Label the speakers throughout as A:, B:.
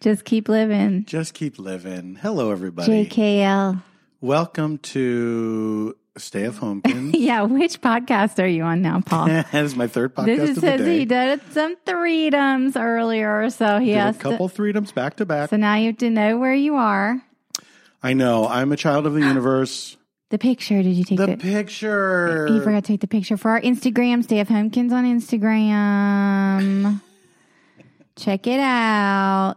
A: Just keep living.
B: Just keep living. Hello, everybody.
A: JKL.
B: Welcome to Stay F. Homekins.
A: Yeah, which podcast are you on now, Paul?
B: that is my third podcast
A: this
B: of
A: is
B: day.
A: he did some threedoms earlier, so he
B: Did
A: has
B: a couple threedoms back to back.
A: So now you have to know where you are.
B: I know. I'm a child of the universe.
A: The picture. Did you take
B: The
A: the?
B: picture.
A: you forgot to take the picture for our Instagram. Stay F. Homekins on Instagram. Check it out.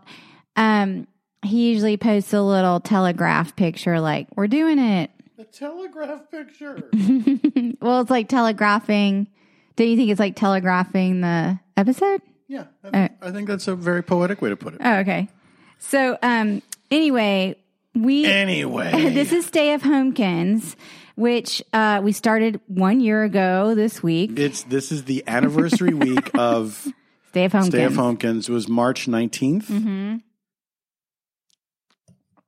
A: Um, he usually posts a little telegraph picture, like we're doing it.
B: The telegraph picture.
A: Well, it's like telegraphing. Do you think it's like telegraphing the episode?
B: yeah. I, I think that's a very poetic way to put it.
A: Oh, okay. So, um, anyway, we
B: Anyway.
A: this is Stay F. Homekins, which uh, we started one year ago this week.
B: it's this is the anniversary week of
A: Stay F. Homekins.
B: Stay F. Homekins. It was March 19th. Mm-hmm.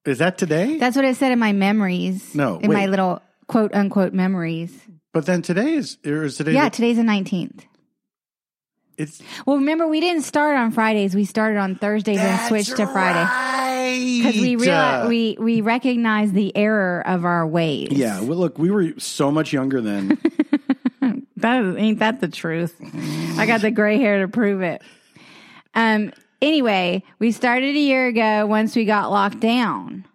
B: Is that today?
A: That's what I said in my memories.
B: No,
A: in my little quote unquote memories.
B: but then today is or is today
A: Yeah,
B: the-
A: today's the nineteenth.
B: it's
A: Well, remember we didn't start on Fridays. We started on Thursdays and switched to Friday because we realized we we recognized the error of our ways.
B: Yeah, well, look, we were so much younger then.
A: That ain't that the truth? I got the gray hair to prove it. Um. Anyway, we started a year ago. Once we got locked down,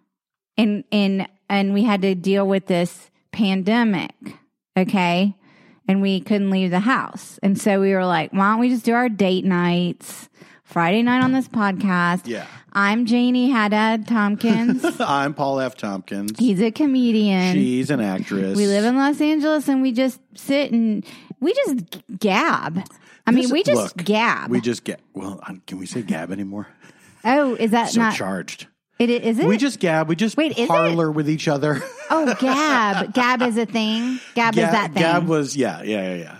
A: and and and we had to deal with this pandemic. Okay, and we couldn't leave the house, and so we were like, "Why don't we just do our date nights?" Friday night on this podcast.
B: Yeah.
A: I'm Janie Haddad Tompkins.
B: I'm Paul F. Tompkins.
A: He's a comedian.
B: She's an actress.
A: We live in Los Angeles and we just sit and we just g- gab. I mean, we just
B: look,
A: gab.
B: We just get. Well, um, can we say gab anymore?
A: oh, is that
B: So
A: not?
B: charged.
A: it, is it?
B: We just gab. We just
A: Wait, is it?
B: Parler with each other.
A: oh, gab. gab is a thing. Gab is that thing.
B: Gab was yeah, yeah, yeah, yeah.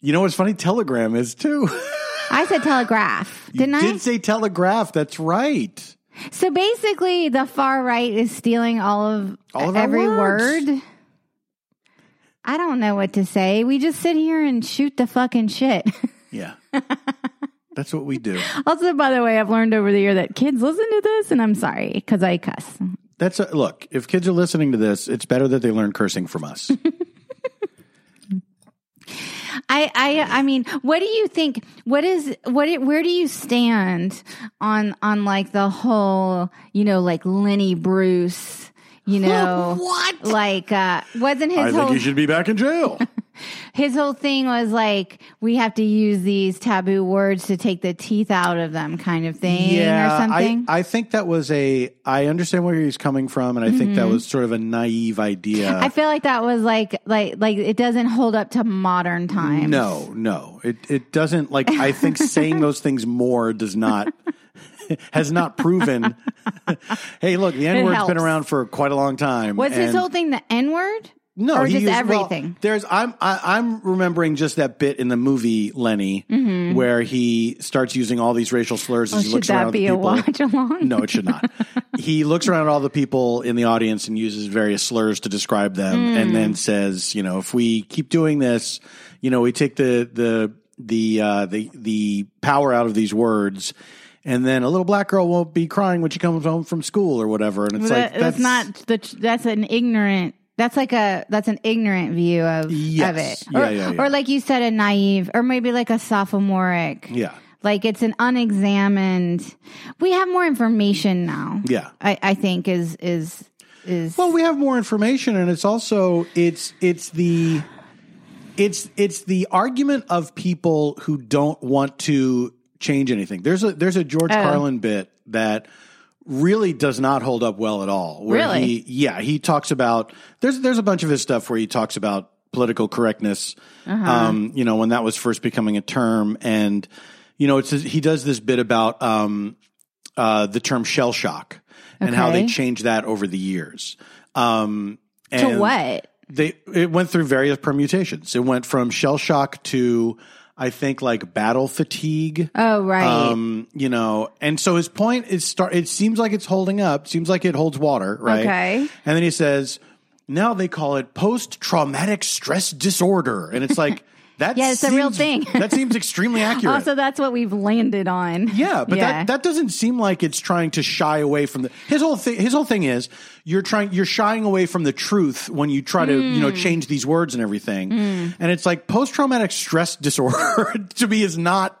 B: You know what's funny? Telegram is too.
A: I said telegraph, didn't
B: you
A: I?
B: did say telegraph. That's right.
A: so basically, the far right is stealing all of,
B: All of
A: every
B: words.
A: word. I don't know what to say. We just sit here and shoot the fucking shit.
B: Yeah. That's what we do.
A: also, by the way, I've learned over the year that kids listen to this, and I'm sorry because I cuss.
B: That's a, look. If kids are listening to this, it's better that they learn cursing from us.
A: I, I, I mean, what do you think? What is what? it- Where do you stand on on like the whole, you know, like Lenny Bruce? You know,
B: What?
A: Like, uh, wasn't his
B: I think
A: whole
B: he should be back in jail.
A: his whole thing was like we have to use these taboo words to take the teeth out of them, kind of thing, or something.
B: I, I think that was a. I understand where he's coming from, and I think that was sort of a naive idea.
A: Mm-hmm. I feel like that was like like like it doesn't hold up to modern times.
B: no, no, it it doesn't. Like I think saying those things more does not has not proven. hey, look, the N word's been
A: helps.
B: around for quite a long time.
A: Was his
B: and-
A: whole thing the N word?
B: No,
A: or
B: he
A: just
B: used- well,
A: everything?
B: there's I'm I, I'm remembering just that bit in the movie Lenny where he starts using all these racial slurs as he
A: Mm-hmm. Oh, Should
B: looks around
A: that
B: at
A: be
B: the
A: a
B: people.
A: watch along?
B: No, it should not. he looks around at all the people in the audience and uses various slurs to describe them, and
A: Mm.
B: then says, you know, if we keep doing this, you know, we take the the the uh, the the power out of these words. And then a little black girl won't be crying when she comes home from school or whatever. And it's
A: That-
B: like
A: that's, not the. That's an ignorant. That's like a. That's an ignorant view of
B: Yes.
A: of it.
B: Yeah,
A: or,
B: yeah, yeah.
A: or like you said, a naive, or maybe like a sophomoric.
B: yeah,
A: Like it's an unexamined. We have more information now.
B: yeah.
A: I, I think is is is.
B: Well, we have more information, and it's also it's it's the it's it's the argument of people who don't want to change anything. There's a there's a George
A: Oh.
B: Carlin bit that really does not hold up well at all. Where
A: Really?
B: He, yeah, he talks about there's there's a bunch of his stuff where he talks about political correctness.
A: Uh-huh.
B: Um, you know, when that was first becoming a term, and you know, it's he does this bit about um, uh, the term shell shock and how they changed that over the years. Um,
A: to what?
B: They it went through various permutations. It went from shell shock to I think like battle fatigue.
A: Oh right.
B: Um, you know, and so his point is start. It seems like it's holding up. Seems like it holds water, right?
A: Okay.
B: And then he says, now they call it post traumatic stress disorder, and it's like, That
A: Yeah, it's a real thing.
B: that seems extremely accurate.
A: Also, that's what we've landed on.
B: Yeah, but
A: Yeah.
B: that that doesn't seem like it's trying to shy away from the his whole thing. His whole thing is you're trying you're shying away from the truth when you try to you
A: Hmm.
B: know change these words and everything. And it's like post traumatic stress disorder to me is not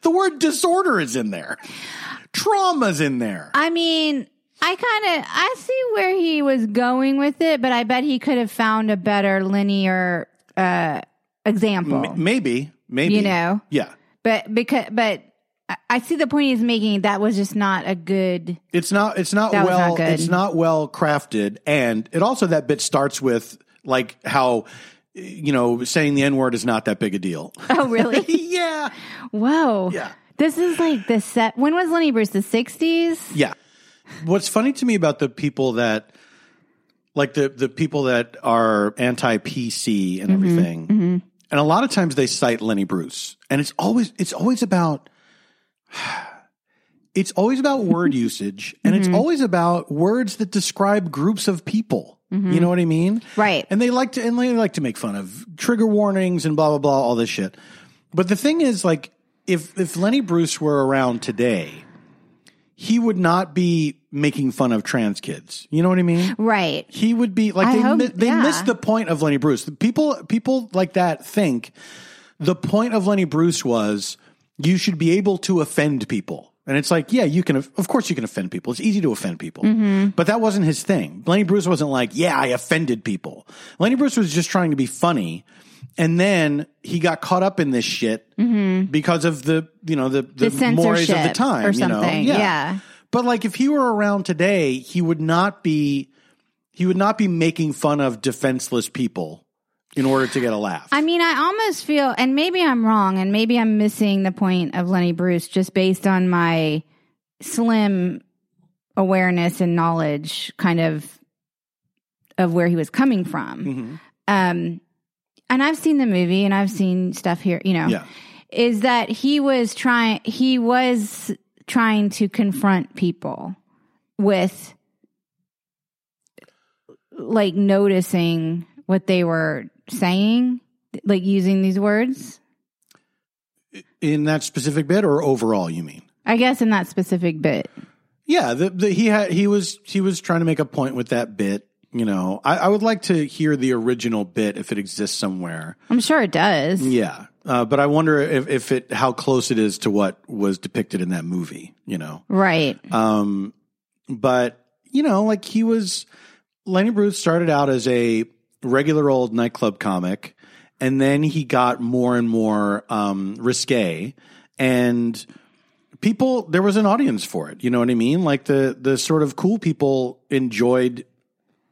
B: the word disorder is in there. Trauma's in there.
A: I mean, I kind of I see where he was going with it, but I bet he could have found a better linear uh, example.
B: M- maybe, maybe
A: You know.
B: yeah.
A: But because but I- see the point he's making. That was just not a good.
B: It's not. It's not well.
A: not.
B: It's not well crafted, and it also that bit starts with like how you know saying the n word is not that big a deal.
A: Oh, really?
B: yeah,
A: Whoa.
B: Yeah.
A: This is like the set. When was Lenny Bruce? The sixties.
B: yeah. What's funny to me about the people that like the the people that are anti PC and mm-hmm. everything, mm-hmm. And a lot of times they cite Lenny Bruce, and it's always it's always about. It's always about word usage, and it's mm-hmm. always about words that describe groups of people. You mm-hmm. know what I mean?
A: Right.
B: And they like to and they like to make fun of trigger warnings and blah blah blah all this shit. But the thing is like if if Lenny Bruce were around today, he would not be making fun of trans kids. You know what I mean?
A: Right.
B: He would be like
A: I
B: they
A: hope-
B: mi- they
A: yeah.
B: missed the point of Lenny Bruce. People people like that think the point of Lenny Bruce was you should be able to offend people. And it's like, yeah, you can, of course you can offend people. It's easy to offend people.
A: Mm-hmm.
B: But that wasn't his thing. Lenny Bruce wasn't like, yeah, I offended people. Lenny Bruce was just trying to be funny. And then he got caught up in this shit because of the, you know, the, the,
A: Mm-hmm. The
B: mores of the time.
A: or
B: you know?
A: something. Yeah.
B: But like if he were around today, he would not be, he would not be making fun of defenseless people in order to get a laugh.
A: I mean, I almost feel, and maybe I'm wrong, and maybe I'm missing the point of Lenny Bruce just based on my slim awareness and knowledge, kind of, of where he was coming from.
B: Mhm.
A: Um, and I've seen the movie, and I've seen stuff here. You know,
B: Yeah.
A: is that he was trying, he was trying to confront people with, like, noticing what they were saying, like using these words.
B: In that specific bit or overall, you mean?
A: I guess in that specific bit.
B: Yeah, the, the, he had he was he was trying to make a point with that bit. You know, I, I would like to hear the original bit if it exists somewhere.
A: I'm sure it does.
B: Yeah, uh, but I wonder if, if it how close it is to what was depicted in that movie. You know,
A: Right.
B: um, but you know, like he was Lenny Bruce started out as a regular old nightclub comic, and then he got more and more um, risque, and people there was an audience for it. You know what I mean? Like the the sort of cool people enjoyed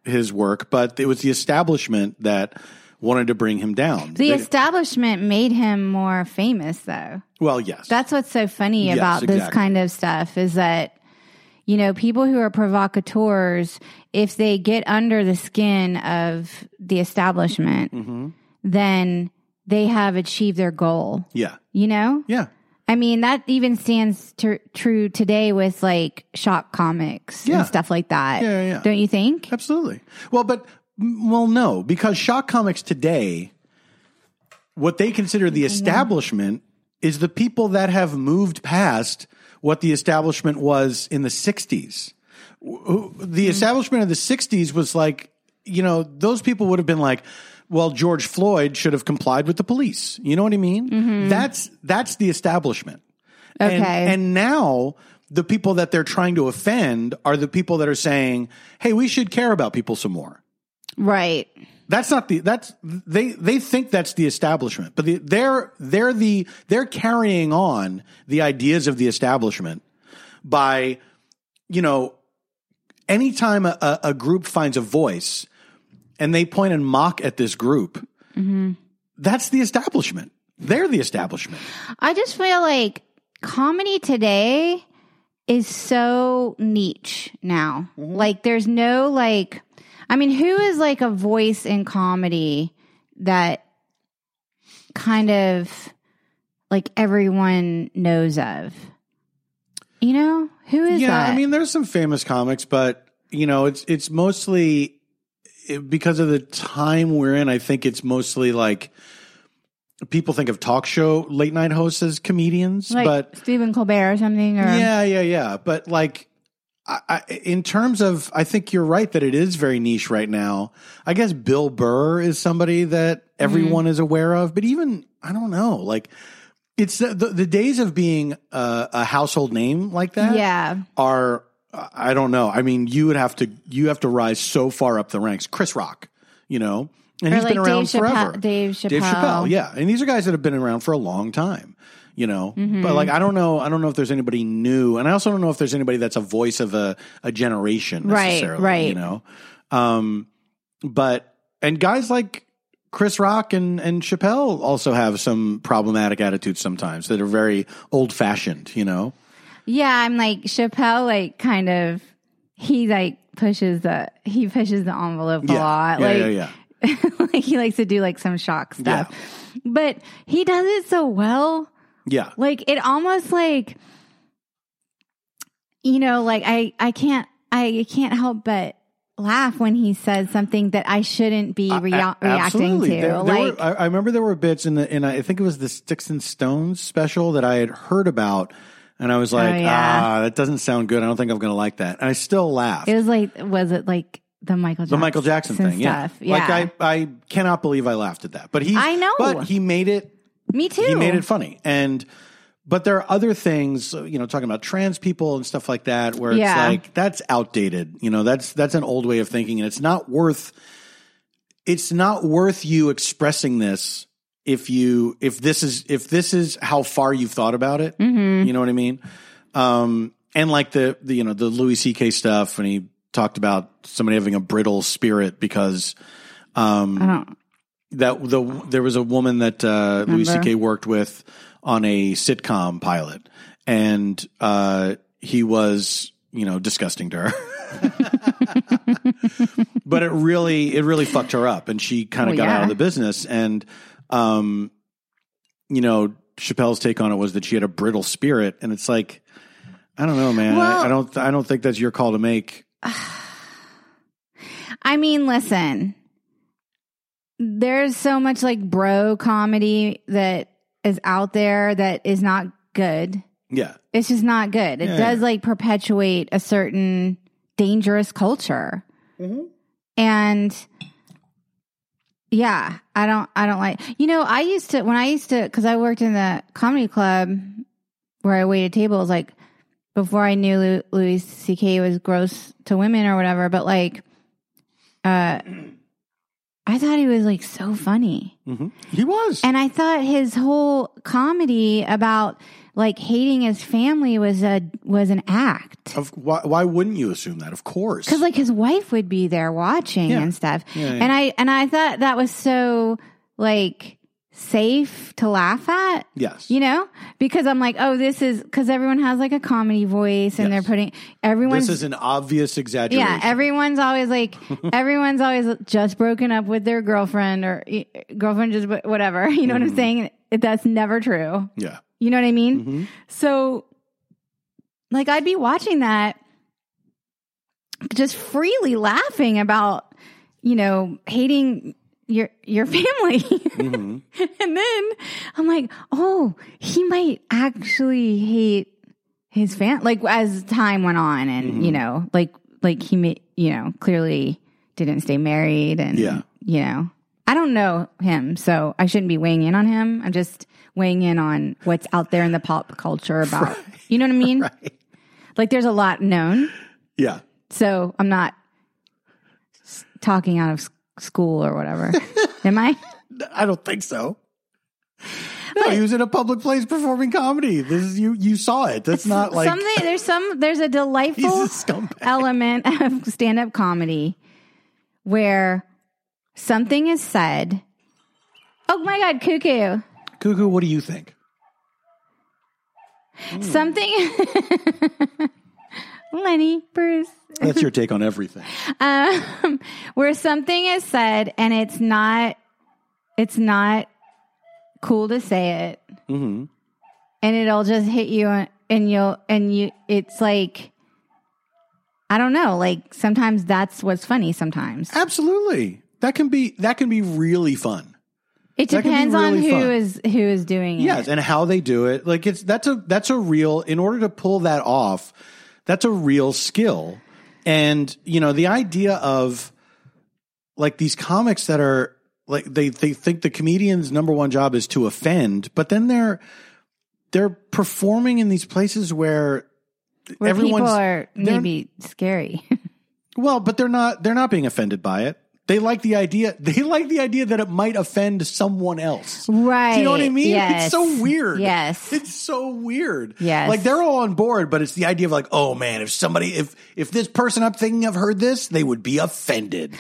B: his work, but it was the establishment that wanted to bring him down.
A: The
B: They-
A: establishment made him more famous, though.
B: well, yes,
A: That's what's so funny
B: Yes,
A: about this kind of stuff is that, you know, people who are provocateurs, if they get under the skin of the establishment,
B: Mm-hmm.
A: then they have achieved their goal.
B: yeah,
A: You know?
B: yeah.
A: I mean, that even stands tr- true today with like shock comics
B: Yeah.
A: and stuff like that.
B: Yeah, yeah.
A: Don't you think?
B: Absolutely. Well, but well, no, because shock comics today, what they consider the mm-hmm. establishment is the people that have moved past what the establishment was in the '60s. W- who- The mm-hmm. establishment of the '60s was like, you know, those people would have been like. Well, George Floyd should have complied with the police. You know what I mean? Mm-hmm. That's that's the establishment. And,
A: Okay.
B: and now the people that they're trying to offend are the people that are saying, "Hey, we should care about people some more."
A: Right.
B: That's not the that's they they think that's the establishment, but the, they're they're the they're carrying on the ideas of the establishment by you know anytime a, a, group finds a voice and they point and mock at this group, that's the establishment. They're the establishment.
A: I just feel like comedy today is so niche now.
B: Mm-hmm.
A: Like there's no like I mean, who is like a voice in comedy that kind of like everyone knows of? You know? Who is
B: yeah,
A: that?
B: I mean, there's some famous comics, but you know, it's it's mostly because of the time we're in. I think it's mostly like people think of talk show late night hosts as comedians,
A: like
B: but
A: Stephen Colbert or something. Or
B: yeah, yeah, yeah. But like, I, in terms of, I think you're right that it is very niche right now. I guess Bill Burr is somebody that mm-hmm. everyone is aware of, but even I don't know, like. It's the, the, the days of being a, a household name like that
A: yeah,
B: are I don't know. I mean, you would have to you have to rise so far up the ranks. Chris Rock, you know, and
A: or
B: he's
A: like
B: been around
A: Dave
B: forever.
A: Chappelle. Dave Chappelle.
B: Dave Chappelle, yeah, and these are guys that have been around for a long time, you know.
A: Mm-hmm.
B: But like, I don't know, I don't know if there's anybody new, and I also don't know if there's anybody that's a voice of a a generation,
A: Right,
B: necessarily,
A: right.
B: You know, um, but and guys like Chris Rock and and Chappelle also have some problematic attitudes sometimes that are very old fashioned, you know.
A: Yeah, I'm like Chappelle. Like kind of, he like pushes the he pushes the envelope a lot.
B: yeah,
A: like,
B: yeah, yeah.
A: like he likes to do like some shock stuff, but he does it so well.
B: Yeah,
A: Like it almost like you know, like I I can't I can't help but laugh when he says something that I shouldn't be rea-
B: A-
A: reacting to.
B: There- there
A: like
B: were- I, I remember there were bits in the, in I think it was the Sticks and Stones special that I had heard about, and I was like,
A: Oh, yeah.
B: ah, that doesn't sound good. I don't think I'm going to like that. And I still laughed.
A: it was like was it like the Michael Jackson the
B: Michael Jackson thing, yeah.
A: Yeah.
B: Like I, I cannot believe I laughed at that. But he,
A: I know.
B: but he made it
A: Me too.
B: he made it funny and but there are other things you know talking about trans people and stuff like that where
A: Yeah.
B: it's like that's outdated you know that's that's an old way of thinking and it's not worth it's not worth you expressing this if you if this is if this is how far you've thought about it
A: Mm-hmm.
B: you know what i mean um and like the, the you know the louis ck stuff when he talked about somebody having a brittle spirit because um
A: I don't
B: that the there was a woman that uh, Louis C.K. worked with on a sitcom pilot, and uh, he was you know disgusting to her. but it really it really fucked her up, and she kind of
A: Well,
B: got out of the business. And um, you know, Chappelle's take on it was that she had a brittle spirit, and it's like. I don't know, man.
A: Well-
B: I, I don't. I don't think that's your call to make.
A: I mean, listen, there's so much like bro comedy that is out there that is not good.
B: Yeah,
A: It's just not good. It
B: Yeah,
A: does
B: yeah.
A: like perpetuate a certain dangerous culture. And yeah, I don't, I don't like, you know, I used to, when I used to, cause I worked in the comedy club where I waited tables, like before I knew Lou- Louis C.K. was gross to women or whatever, but like, uh, I thought he was like so funny.
B: hmm he was.
A: And I thought his whole comedy about like hating his family was a was an act.
B: of why, why wouldn't you assume that? Of course,
A: Cuz like his wife would be there watching
B: Yeah.
A: and stuff.
B: Yeah, yeah.
A: And I and I thought that was so like safe to laugh at,
B: yes,
A: you know? Because I'm like, "Oh, this is cuz everyone has like a comedy voice and
B: Yes.
A: they're putting everyone's
B: This is an obvious exaggeration.
A: yeah, everyone's always like, everyone's always just broken up with their girlfriend or girlfriend, just whatever. You know what
B: Mm-hmm.
A: I'm saying? That's never true.
B: yeah.
A: You know what I mean?
B: Mhm.
A: So, like, I'd be watching that, just freely laughing about, you know, hating your your family,
B: Mhm.
A: and then I'm like, oh, he might actually hate his fan. Like as time went on, and
B: Mm-hmm.
A: you know, like like he, ma- you know, clearly didn't stay married, and
B: Yeah.
A: you know. I don't know him, so I shouldn't be weighing in on him. I'm just weighing in on what's out there in the pop culture about. You know what I mean?
B: Right.
A: Like there's a lot known,
B: Yeah.
A: so I'm not talking out of school or whatever. Am I?
B: I don't think so. No, he was in a public place performing comedy. This is you. You saw it. That's not like
A: Something there's some there's a delightful
B: a
A: element of stand up comedy where something is said. Oh my god, cuckoo.
B: Cuckoo, what do you think?
A: Something Lenny, Bruce.
B: That's your take on everything.
A: um, where something is said and it's not it's not cool to say it
B: hmm
A: and it'll just hit you and you'll and you it's like i don't know like sometimes that's what's funny sometimes
B: Absolutely. That can be that can be really fun.
A: It
B: That can be
A: depends on
B: really
A: who
B: fun.
A: is who is doing it.
B: Yes, and how they do it. Like it's that's a that's a real in order to pull that off, that's a real skill. And you know, the idea of like these comics that are like they they think the comedian's number one job is to offend, but then they're they're performing in these places where
A: Where
B: everyone's
A: people are maybe scary.
B: well, but they're not they're not being offended by it. They like the idea. They like the idea that it might offend someone else.
A: right.
B: Do you know what I mean?
A: Yes.
B: It's so weird.
A: Yes.
B: It's so weird.
A: Yes.
B: Like they're all on board, but it's the idea of like, oh man, if somebody if if this person I'm thinking of heard this, they would be offended.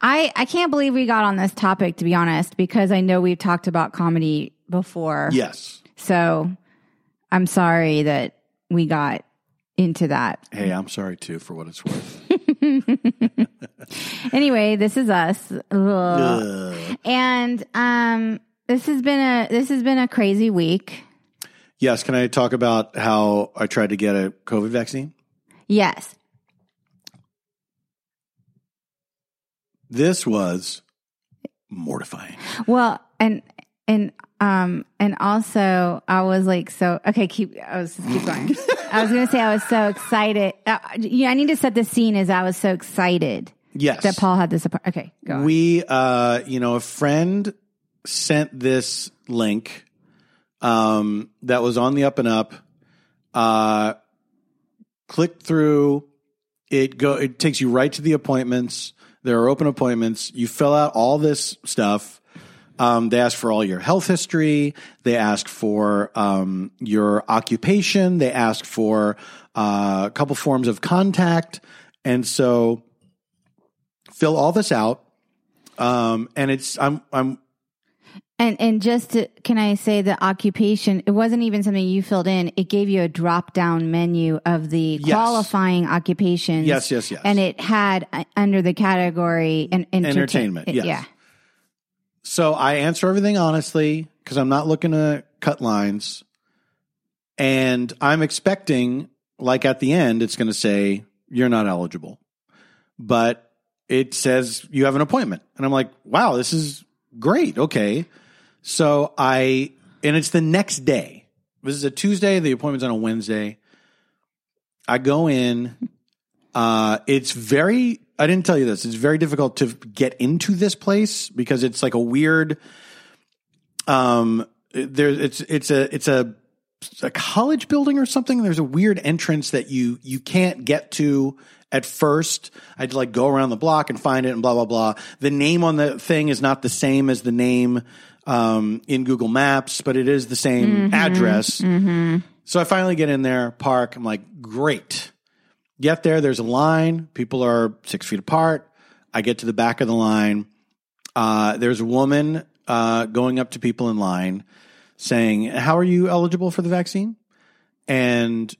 A: I, I can't believe we got on this topic, to be honest, because I know we've talked about comedy before.
B: Yes.
A: So I'm sorry that we got into that.
B: Hey, I'm sorry too for what it's worth.
A: Anyway, this is us. And um this has been a this has been a crazy week.
B: Yes, can I talk about how I tried to get a COVID vaccine?
A: Yes.
B: This was mortifying.
A: Well, and and um and also I was like so okay keep I was keep going. I was going to say I was so excited. Uh, yeah, I need to set the scene as I was so excited
B: Yes.
A: that Paul had this. apart- Okay, go on.
B: We, uh, you know, a friend sent this link um, that was on the up and up. Uh, click through. It go. It takes you right to the appointments. There are open appointments. You fill out all this stuff. Um, they ask for all your health history. They ask for um, your occupation. They ask for uh, a couple forms of contact. And so fill all this out. Um, and it's I'm I'm
A: And and just to, can I say the occupation? It wasn't even something you filled in. It gave you a drop down menu of the
B: Yes.
A: qualifying occupations.
B: Yes, yes, yes.
A: And it had uh, under the category and
B: Entertainment, yes.
A: Yeah.
B: so I answer everything honestly because I'm not looking to cut lines, and I'm expecting like at the end it's going to say you're not eligible, but it says you have an appointment, and I'm like, wow, this is great. Okay, so I and it's the next day. This is a Tuesday. The appointment's on a Wednesday. I go in. Uh, it's very. I didn't tell you this. It's very difficult to get into this place because it's like a weird. Um, there. It's it's a it's a a college building or something. There's a weird entrance that you you can't get to at first. I'd like go around the block and find it and blah blah blah. The name on the thing is not the same as the name um, in Google Maps, but it is the same address. So I finally get in there, park. I'm like, great. Get there. There's a line. People are six feet apart. I get to the back of the line. Uh, there's a woman uh, going up to people in line saying, How are you eligible for the vaccine? And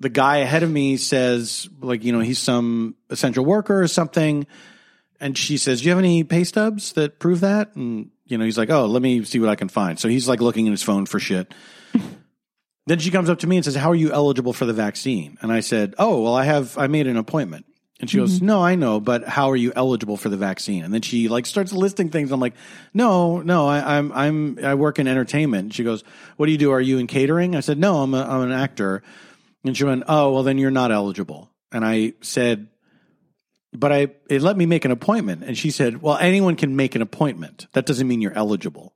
B: the guy ahead of me says, like, you know, he's some essential worker or something. And she says, Do you have any pay stubs that prove that? And, you know, he's like, Oh, let me see what I can find. So he's like looking in his phone for shit. then she comes up to me and says, How are you eligible for the vaccine? And I said, Oh, well, I have, I made an appointment. And she goes, mm-hmm. No, I know, but how are you eligible for the vaccine? And then she like starts listing things. I'm like, No, no, I, I'm, I'm, I work in entertainment. She goes, What do you do? Are you in catering? I said, No, I'm, a, I'm an actor. And she went, Oh, well, then you're not eligible. And I said, But I, it let me make an appointment. And she said, Well, anyone can make an appointment. That doesn't mean you're eligible.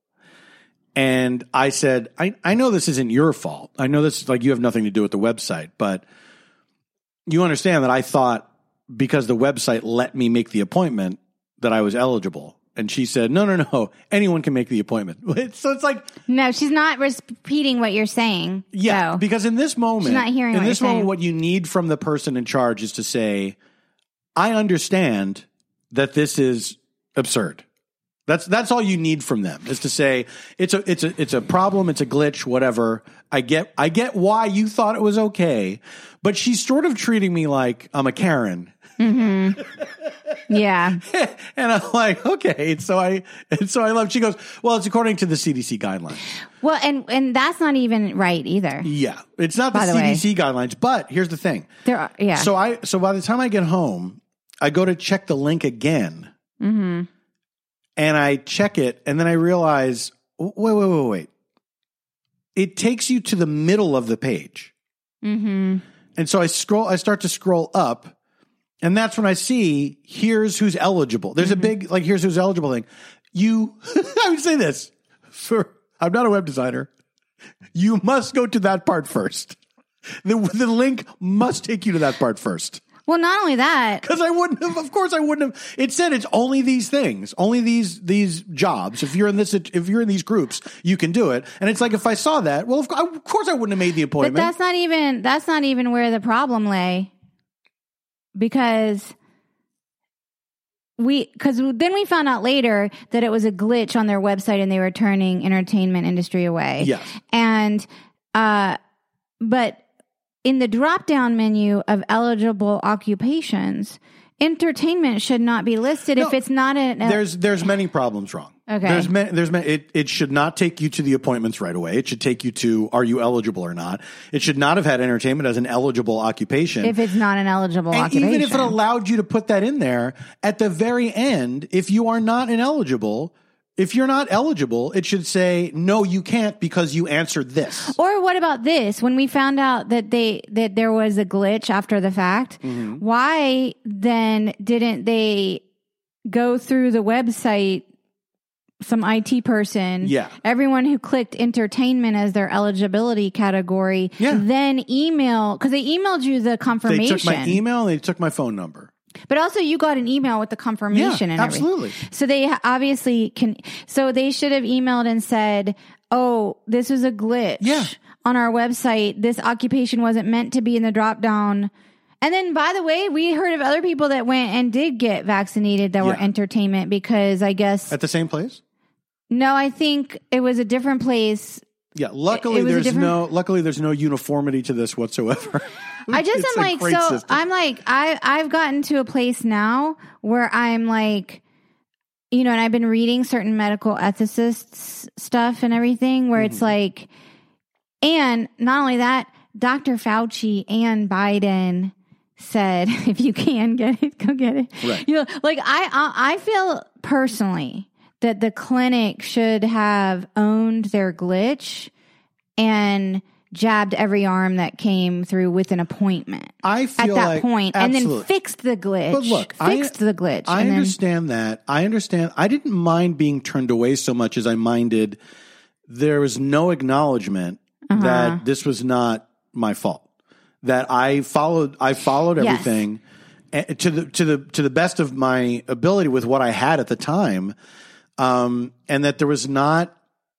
B: And I said, I, I know this isn't your fault. I know this like you have nothing to do with the website, but you understand that I thought because the website let me make the appointment that I was eligible. And she said, no, no, no, anyone can make the appointment. So it's like,
A: No, she's not repeating what you're saying.
B: yeah,
A: So-
B: because in this moment,
A: She's not hearing
B: in
A: what
B: this
A: you're
B: moment,
A: saying.
B: what you need from the person in charge is to say, I understand that this is absurd. That's that's all you need from them is to say it's a it's a it's a problem, it's a glitch, whatever. I get I get why you thought it was okay, but she's sort of treating me like I'm a Karen.
A: Yeah.
B: and I'm like, okay. So I and so I love. She goes, well, it's according to the CDC guidelines.
A: Well, and and that's not even right either.
B: Yeah, it's not the,
A: the way.
B: CDC guidelines, but here's the thing.
A: There are, yeah.
B: So I so by the time I get home, I go to check the link again,
A: mm-hmm.
B: and I check it, and then I realize, wait, wait, wait, wait. It takes you to the middle of the page.
A: Mm-hmm.
B: And so I scroll, I start to scroll up, and that's when I see here's who's eligible. There's a mm-hmm. big, like, here's who's eligible thing. You, I would say this for, I'm not a web designer. You must go to that part first. The, the link must take you to that part first.
A: Well, not only that,
B: Because I wouldn't have, of course, I wouldn't have. It said it's only these things, only these these jobs. If you're in this, if you're in these groups, you can do it. And it's like if I saw that, well, of, of course, I wouldn't have made the appointment.
A: but
B: appointment.
A: that's not even that's not even where the problem lay. Because we because then we found out later that it was a glitch on their website and they were turning entertainment industry away.
B: Yes.
A: And uh but in the drop down menu of eligible occupations, entertainment should not be listed if it's not an
B: there's there's many problems wrong.
A: Okay.
B: There's many, there's many, it it should not take you to the appointments right away. It should take you to are you eligible or not. It should not have had entertainment as an eligible occupation.
A: if it's not an eligible
B: and
A: occupation.
B: even if it allowed you to put that in there at the very end, if you are not ineligible, if you're not eligible, it should say no, you can't because you answered this.
A: Or what about this? When we found out that they that there was a glitch after the fact,
B: Mm-hmm.
A: why then didn't they go through the website? Some IT person,
B: Yeah.
A: everyone who clicked entertainment as their eligibility category,
B: Yeah.
A: then email because they emailed you the confirmation.
B: They took my email and they took my phone number.
A: But also, you got an email with the confirmation
B: Yeah,
A: and everything.
B: absolutely.
A: So they obviously can. So they should have emailed and said, "Oh, this was a glitch
B: Yeah.
A: on our website. This occupation wasn't meant to be in the drop down." And then, by the way, we heard of other people that went and did get vaccinated that were entertainment because I guess
B: At the same place?
A: No, I think it was a different place.
B: Yeah. Luckily, there's
A: different-
B: no. Luckily, there's no uniformity to this whatsoever.
A: I just am like so.
B: system.
A: I'm like I I've gotten to a place now where I'm like, you know, and I've been reading certain medical ethicists stuff and everything where it's
B: Mm-hmm.
A: like, and not only that, Dr. Fauci and Biden said, if you can get it, go get it.
B: Right.
A: You know, like I I, I feel personally that the clinic should have owned their glitch and jabbed every arm that came through with an appointment
B: I
A: at
B: feel
A: that
B: like,
A: point, and then fixed the glitch.
B: But look, I-
A: fixed the glitch.
B: I
A: and then,
B: understand that. I understand. I didn't mind being turned away so much as I minded there was no acknowledgement
A: Uh-huh.
B: that this was not my fault. That I followed. I followed everything eh, to the to the to the best of my ability with what I had at the time, um, and that there was not.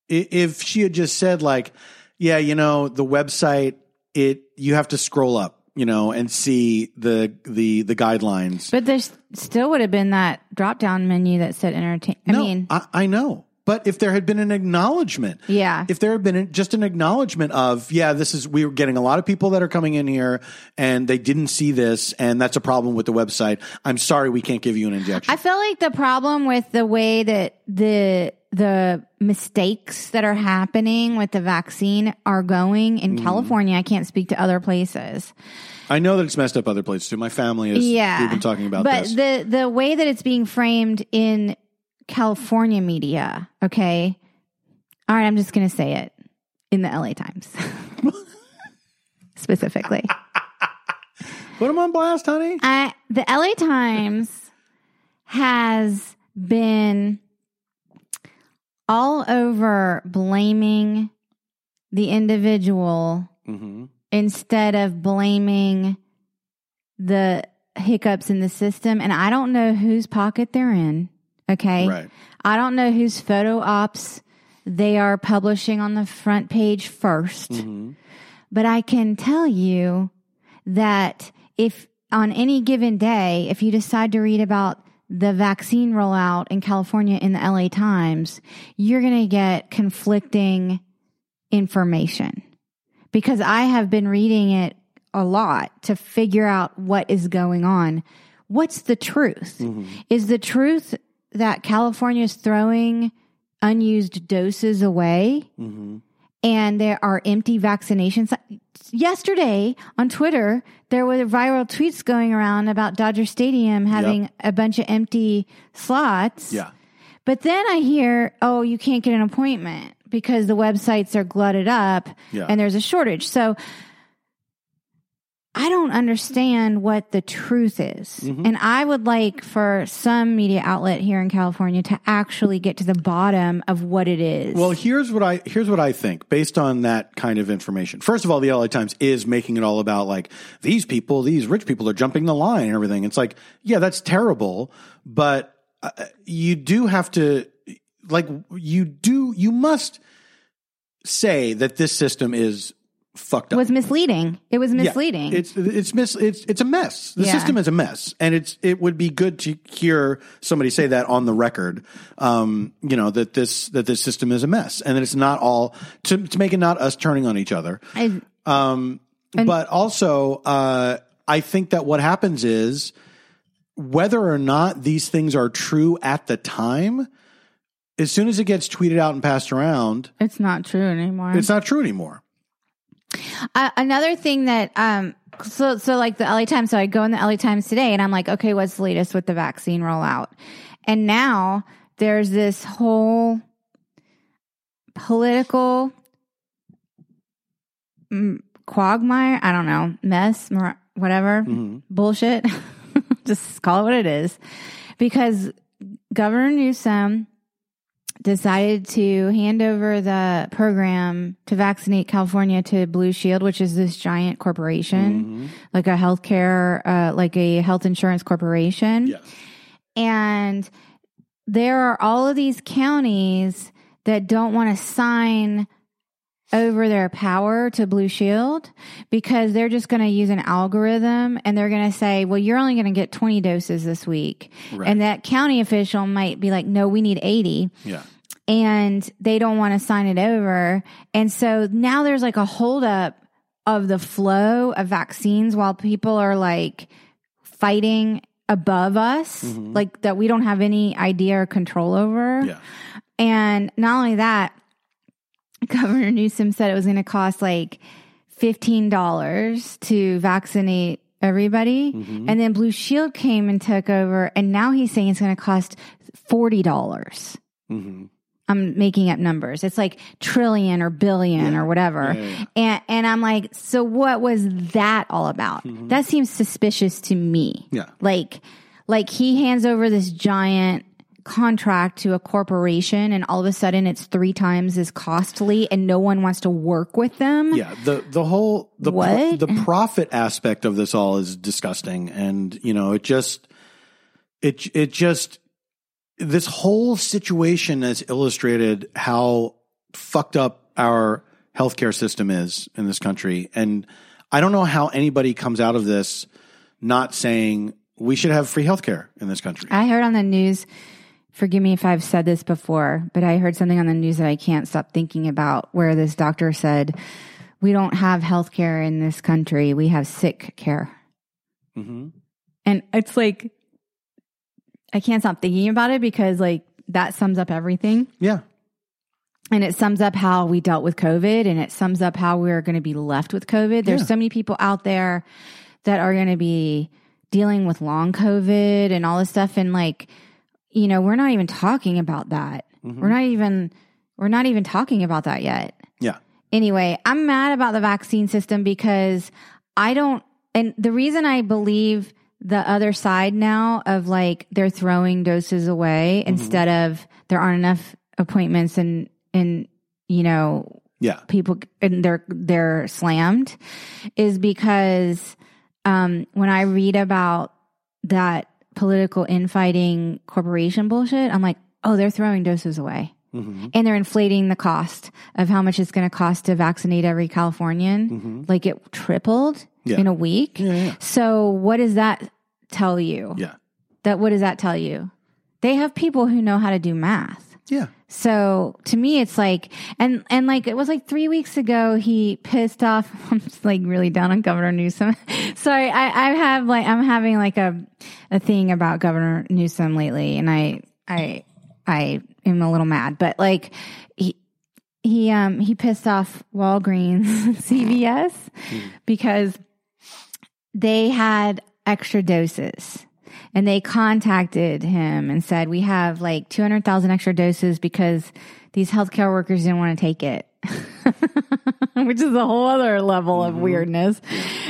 B: If she had just said like, "Yeah, you know, the website, it you have to scroll up." You know, and see the the the guidelines.
A: But there still would have been that drop down menu that said entertain. I
B: no,
A: mean,
B: I, I know. But if there had been an acknowledgement,
A: Yeah.
B: if there had been just an acknowledgement of, yeah, this is, we were getting a lot of people that are coming in here and they didn't see this and that's a problem with the website. I'm sorry, we can't give you an injection.
A: I feel like the problem with the way that the the mistakes that are happening with the vaccine are going in
B: Mm-hmm.
A: California. I can't speak to other places.
B: I know that it's messed up other places too. My family is,
A: Yeah,
B: we've been talking about
A: but
B: this.
A: the the way that it's being framed in California media, okay. All right, I'm just going to say it in the LA Times specifically.
B: Put them on blast, honey.
A: I, the LA Times has been all over blaming the individual
B: hmm
A: instead of blaming the hiccups in the system. And I don't know whose pocket they're in. Okay.
B: Right.
A: I don't know whose photo ops they are publishing on the front page 1st
B: hmm
A: But I can tell you that if on any given day, if you decide to read about the vaccine rollout in California in the LA Times, you're going to get conflicting information because I have been reading it a lot to figure out what is going on. What's the truth? Is the truth that California is throwing unused doses away?
B: hmm
A: and there are empty vaccinations. Yesterday on Twitter, there were viral tweets going around about Dodger Stadium having a bunch of empty slots.
B: Yeah.
A: But then I hear, oh, you can't get an appointment because the websites are glutted up
B: Yeah.
A: and there's a shortage. So I don't understand what the truth is.
B: Mm-hmm.
A: And I would like for some media outlet here in California to actually get to the bottom of what it is.
B: Well, here's what I here's what I think based on that kind of information. First of all, the LA Times is making it all about like these people, these rich people are jumping the line and everything. It's like, yeah, that's terrible, but uh, you do have to like you do you must say that this system is fucked
A: it
B: up.
A: was misleading. It was
B: Yeah,
A: misleading.
B: it's it's mis, it's it's a mess. The
A: Yeah.
B: system is a mess, and it's it would be good to hear somebody say that on the record. Um, you know that this that this system is a mess, and that it's not all to to make it not us turning on each other.
A: I-
B: Um, but also, uh, I think that what happens is whether or not these things are true at the time. As soon as it gets tweeted out and passed around,
A: it's not true anymore.
B: it's not true anymore.
A: Uh, another thing that um so so like the LA Times so I go in the LA Times today and I'm like okay what's the latest with the vaccine rollout? And now there's this whole political mm, quagmire I don't know mess whatever bullshit just call it what it is. Because Governor Newsom decided to hand over the program to vaccinate California to Blue Shield, which is this giant corporation, like a healthcare, uh, like a health insurance corporation.
B: Yes.
A: And there are all of these counties that don't want to sign over their power to Blue Shield because they're just going to use an algorithm and they're going to say, well, you're only going to get 20 doses this week.
B: Right.
A: And that county official might be like, no, we need 80
B: Yeah.
A: and they don't want to sign it over. And so now there's like a holdup of the flow of vaccines while people are like fighting above us, mm-hmm. like that we don't have any idea or control over.
B: Yeah.
A: And not only that, Governor Newsom said it was going to cost like $15 to vaccinate everybody. And then Blue Shield came and took over. And now he's saying it's going to cost $40.
B: hmm
A: I'm making up numbers. It's like trillion or billion or whatever.
B: Yeah, yeah, yeah.
A: And and I'm like, so what was that all about? That seems suspicious to me.
B: Yeah.
A: Like like he hands over this giant contract to a corporation and all of a sudden it's three times as costly and no one wants to work with them.
B: Yeah, the the whole the pro- the profit aspect of this all is disgusting, and you know it just it it just this whole situation has illustrated how fucked up our healthcare system is in this country, and I don't know how anybody comes out of this not saying we should have free healthcare in this country.
A: I heard on the news, forgive me if I've said this before, but I heard something on the news that I can't stop thinking about where this doctor said, We don't have health care in this country, we have sick care.
B: hmm
A: And it's like, I can't stop thinking about it because, like, that sums up everything.
B: Yeah,
A: And it sums up how we dealt with COVID and it sums up how we're going to be left with COVID. There's
B: Yeah.
A: so many people out there that are going to be dealing with long COVID and all this stuff. And like, you know, we're not even talking about that. We're not even, we're not even talking about that yet.
B: yeah,
A: Anyway, I'm mad about the vaccine system because I don't, and the reason I believe the other side now of like they're throwing doses away instead of there aren't enough appointments and, and, you know,
B: yeah,
A: people and they're they're slammed is because um, when I read about that political infighting corporation bullshit, I'm like, oh, they're throwing doses away.
B: hmm
A: And they're inflating the cost of how much it's going to cost to vaccinate every Californian. Like it tripled
B: Mm-hmm. Yeah.
A: in a week.
B: yeah, yeah,
A: So what does that tell you?
B: yeah,
A: That what does that tell you? They have people who know how to do math.
B: Yeah.
A: So to me, it's like, and and like it was like three weeks ago, he pissed off. I'm just like really down on Governor Newsom. Sorry, I, I have like I'm having like a a thing about Governor Newsom lately, and I I I am a little mad, but like he he um he pissed off Walgreens, CVS, because they had extra doses. And they contacted him and said, we have like 200,000 extra doses because these healthcare workers didn't want to take it. Which is a whole other level of weirdness.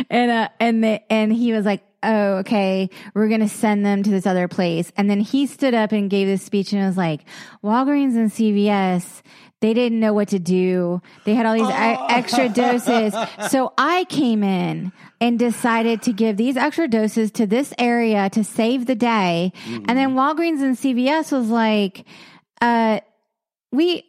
A: And, uh, and they, and he was like, oh, okay, we're going to send them to this other place. And then he stood up and gave this speech and was like, Walgreens and CVS, they didn't know what to do. They had all these e- extra doses. So I came in and decided to give these extra doses to this area to save the day. And then Walgreens and CVS was like, uh, we,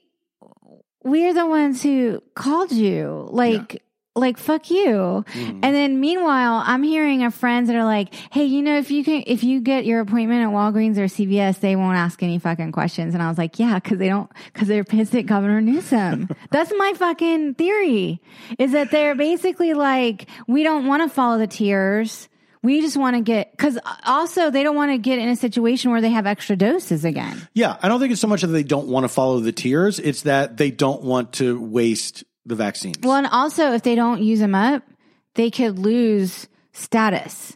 A: we're the ones who called you. Like, like fuck you. Mm-hmm. And then meanwhile, I'm hearing of friends that are like, "Hey, you know, if you can, if you get your appointment at Walgreens or CVS, they won't ask any fucking questions." And I was like, "Yeah, because they don't, because they're pissed at Governor Newsom." That's my fucking theory. Is that they're basically like, we don't want to follow the tiers. We just want to get because also they don't want to get in a situation where they have extra doses again.
B: Yeah, I don't think it's so much that they don't want to follow the tiers; it's that they don't want to waste the vaccines.
A: Well, and also if they don't use them up, they could lose status,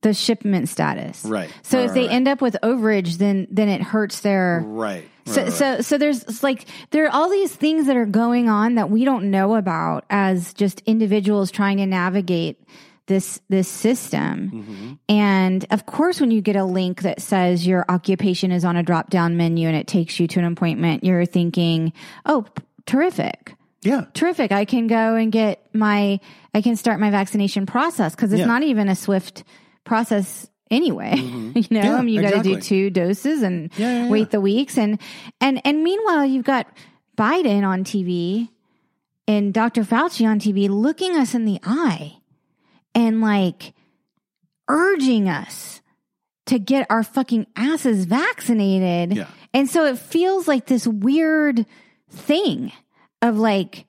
A: the shipment status.
B: Mm-hmm. Right.
A: So
B: Right,
A: if they
B: right,
A: end up with overage, then then it hurts their.
B: right.
A: So,
B: right,
A: so, so there's like there are all these things that are going on that we don't know about as just individuals trying to navigate this this system.
B: Mm-hmm.
A: And of course, when you get a link that says your occupation is on a drop down menu and it takes you to an appointment, you're thinking, "Oh, terrific."
B: Yeah,
A: terrific. I can go and get my, I can start my vaccination process because it's
B: Yeah.
A: not even a swift process anyway. you know,
B: Mm-hmm. Yeah,
A: I mean, you got to do two doses and
B: Yeah,
A: wait the weeks. And, and, and meanwhile, you've got Biden on TV and Dr. Fauci on TV looking us in the eye and like urging us to get our fucking asses vaccinated.
B: Yeah.
A: And so it feels like this weird thing of like,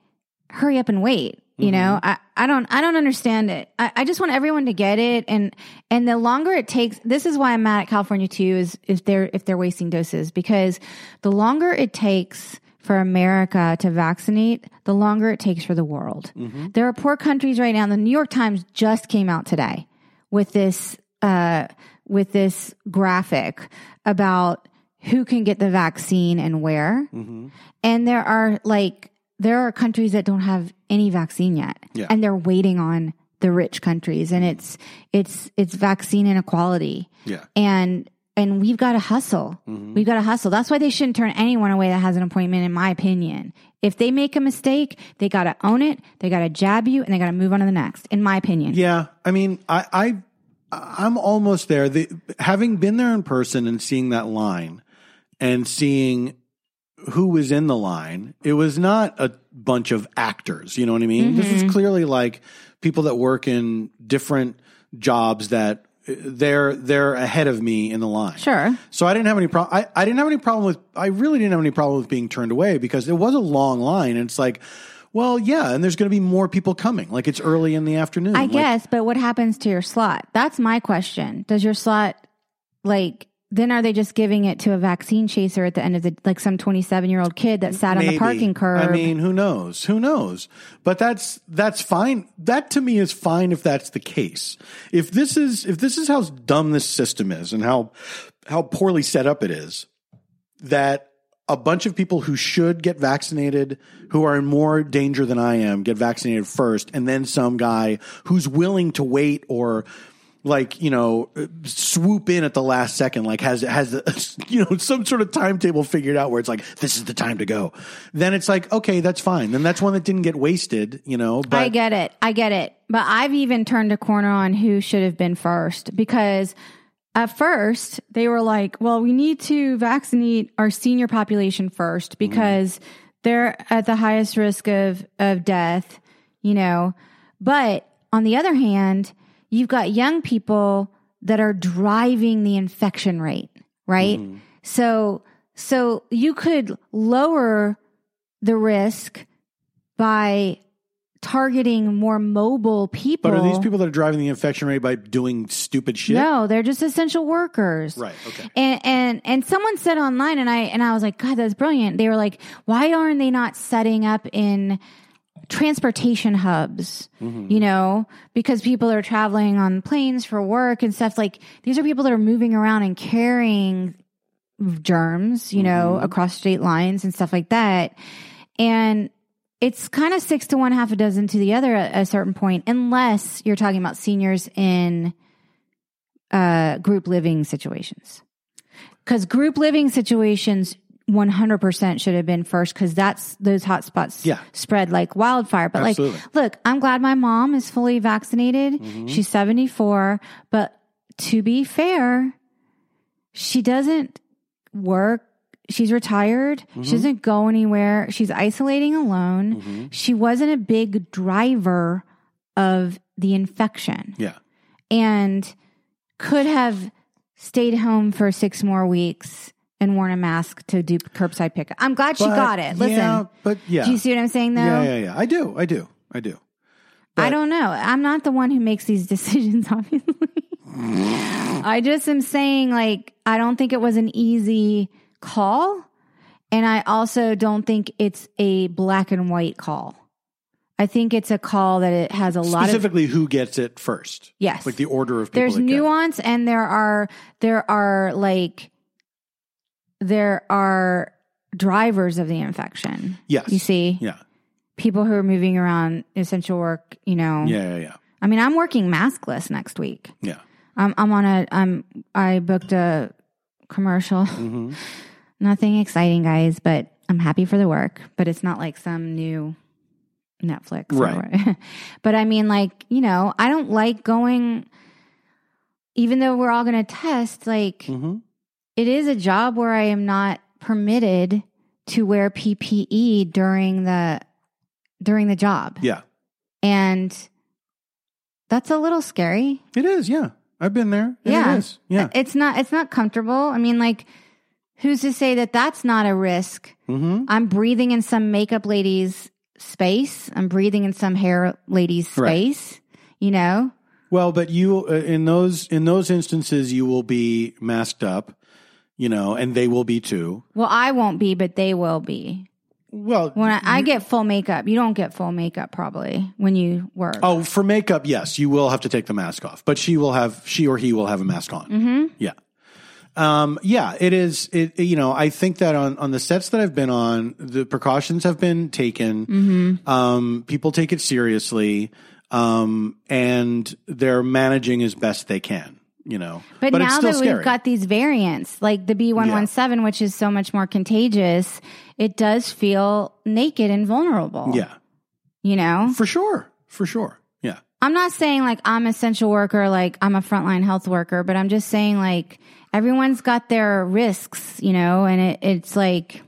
A: hurry up and wait. You know, mm-hmm. I, I don't I don't understand it. I, I just want everyone to get it and and the longer it takes this is why I'm mad at California too, is if they're if they're wasting doses because the longer it takes for America to vaccinate, the longer it takes for the world. Mm-hmm. There are poor countries right now. The New York Times just came out today with this uh, with this graphic about who can get the vaccine and where. Mm-hmm. And there are like there are countries that don't have any vaccine yet,
B: Yeah.
A: and they're waiting on the rich countries, and it's it's it's vaccine inequality,
B: yeah.
A: and and we've got to hustle. Mm-hmm. We've got to hustle. That's why they shouldn't turn anyone away that has an appointment, in my opinion. If they make a mistake, they got to own it. They got to jab you, and they got to move on to the next. In my opinion,
B: Yeah, I mean, I, I I'm almost there. The, having been there in person and seeing that line, and seeing who was in the line, it was not a bunch of actors. You know what I mean? This
A: Mm-hmm.
B: is clearly like people that work in different jobs that uh, they're they're ahead of me in the line.
A: Sure.
B: So I didn't have any problem. I, I didn't have any problem with. I really didn't have any problem with being turned away because it was a long line, and it's like. Well, yeah, and there's going to be more people coming. Like it's early in the afternoon.
A: I
B: Like,
A: guess, but what happens to your slot? That's my question. Does your slot like then are they just giving it to a vaccine chaser at the end of the like some 27 year old kid that sat on the parking curb?
B: I mean, who knows? Who knows? But that's that's fine. That to me is fine if that's the case. If this is if this is how dumb this system is and how how poorly set up it is, that a bunch of people who should get vaccinated, who are in more danger than I am, get vaccinated first, and then some guy who's willing to wait or like you know swoop in at the last second like has has you know some sort of timetable figured out where it's like this is the time to go then it's like okay that's fine then that's one that didn't get wasted you know but
A: I get it. I get it. But I've even turned a corner on who should have been first because at first they were like, well, we need to vaccinate our senior population first mm-hmm. because they're at the highest risk of, of death, you know. But on the other hand, you've got young people that are driving the infection rate, right? Mm-hmm. So, so you could lower the risk by targeting more mobile people.
B: but are these people that are driving the infection rate by doing stupid shit
A: No, they're just essential workers.
B: right okay
A: And and and someone said online and I and I was like, God, that's brilliant. They were like, why aren't they not setting up in transportation hubs,
B: Mm-hmm.
A: you know, because people are traveling on planes for work and stuff. Like these are people that are moving around and carrying germs, you know,
B: Mm-hmm.
A: across state lines and stuff like that. And it's kind of six to one, half a dozen to the other at a certain point, unless you're talking about seniors in uh, group living situations. Because group living situations 100% should have been first because that's those hot spots
B: Yeah.
A: spread like wildfire. But
B: Absolutely.
A: like, look, I'm glad my mom is fully vaccinated.
B: Mm-hmm.
A: She's 74. But to be fair, she doesn't work. She's retired.
B: Mm-hmm.
A: She doesn't go anywhere. She's isolating alone. She wasn't a big driver of the infection
B: Yeah.
A: and could have stayed home for six more weeks and worn a mask to do curbside pickup. I'm glad she
B: But-
A: got it. Listen,
B: Yeah, but yeah.
A: do you see what I'm saying though?
B: yeah, yeah, yeah. I do. I do. I do.
A: I don't know. I'm not the one who makes these decisions, obviously. I just am saying, like, I don't think it was an easy call. And I also don't think it's a black and white call. I think it's a call that it has a lot of
B: Specifically, who gets it first?
A: yes.
B: Like the order of people.
A: there's
B: that get it.
A: nuance and there are there are like there are drivers of the infection.
B: Yes.
A: You see?
B: Yeah.
A: People who are moving around essential work, you know.
B: Yeah. Yeah. Yeah.
A: I mean, I'm working maskless next week.
B: Yeah.
A: I'm I'm on a I'm I booked a commercial.
B: hmm
A: Nothing exciting, guys, but I'm happy for the work. But it's not like some new Netflix,
B: Right.
A: but I mean, like you know, I don't like going. Even though we're all going to test, like
B: hmm
A: it is a job where I am not permitted to wear PPE during the during the job,
B: Yeah.
A: and that's a little scary.
B: It is. Yeah. I've been there.
A: Yeah.
B: It is. Yeah.
A: It's not it's not comfortable. I mean, like who's to say that that's not a risk?
B: hmm
A: I'm breathing in some makeup lady's space. I'm breathing in some hair lady's
B: Right.
A: space. You know,
B: Well, but you uh, in those in those instances you will be masked up, you know, and they will be too.
A: well, I won't be, but they will be.
B: Well,
A: When I, I get full makeup, you don't get full makeup probably when you work.
B: oh, for makeup, yes, you will have to take the mask off, but she will have she or he will have a mask on.
A: hmm
B: Yeah. Um, yeah, it is. It, you know, I think that on, on the sets that I've been on, the precautions have been taken.
A: hmm
B: Um, people take it seriously. Um, and they're managing as best they can, you know,
A: But,
B: it's
A: now that
B: scary.
A: we've got these variants, like the B117, which is so much more contagious, it does feel naked and vulnerable.
B: yeah,
A: You know?
B: for sure. For sure. Yeah.
A: I'm not saying like I'm essential worker, like I'm a frontline health worker, but I'm just saying like everyone's got their risks, you know, and it, it's like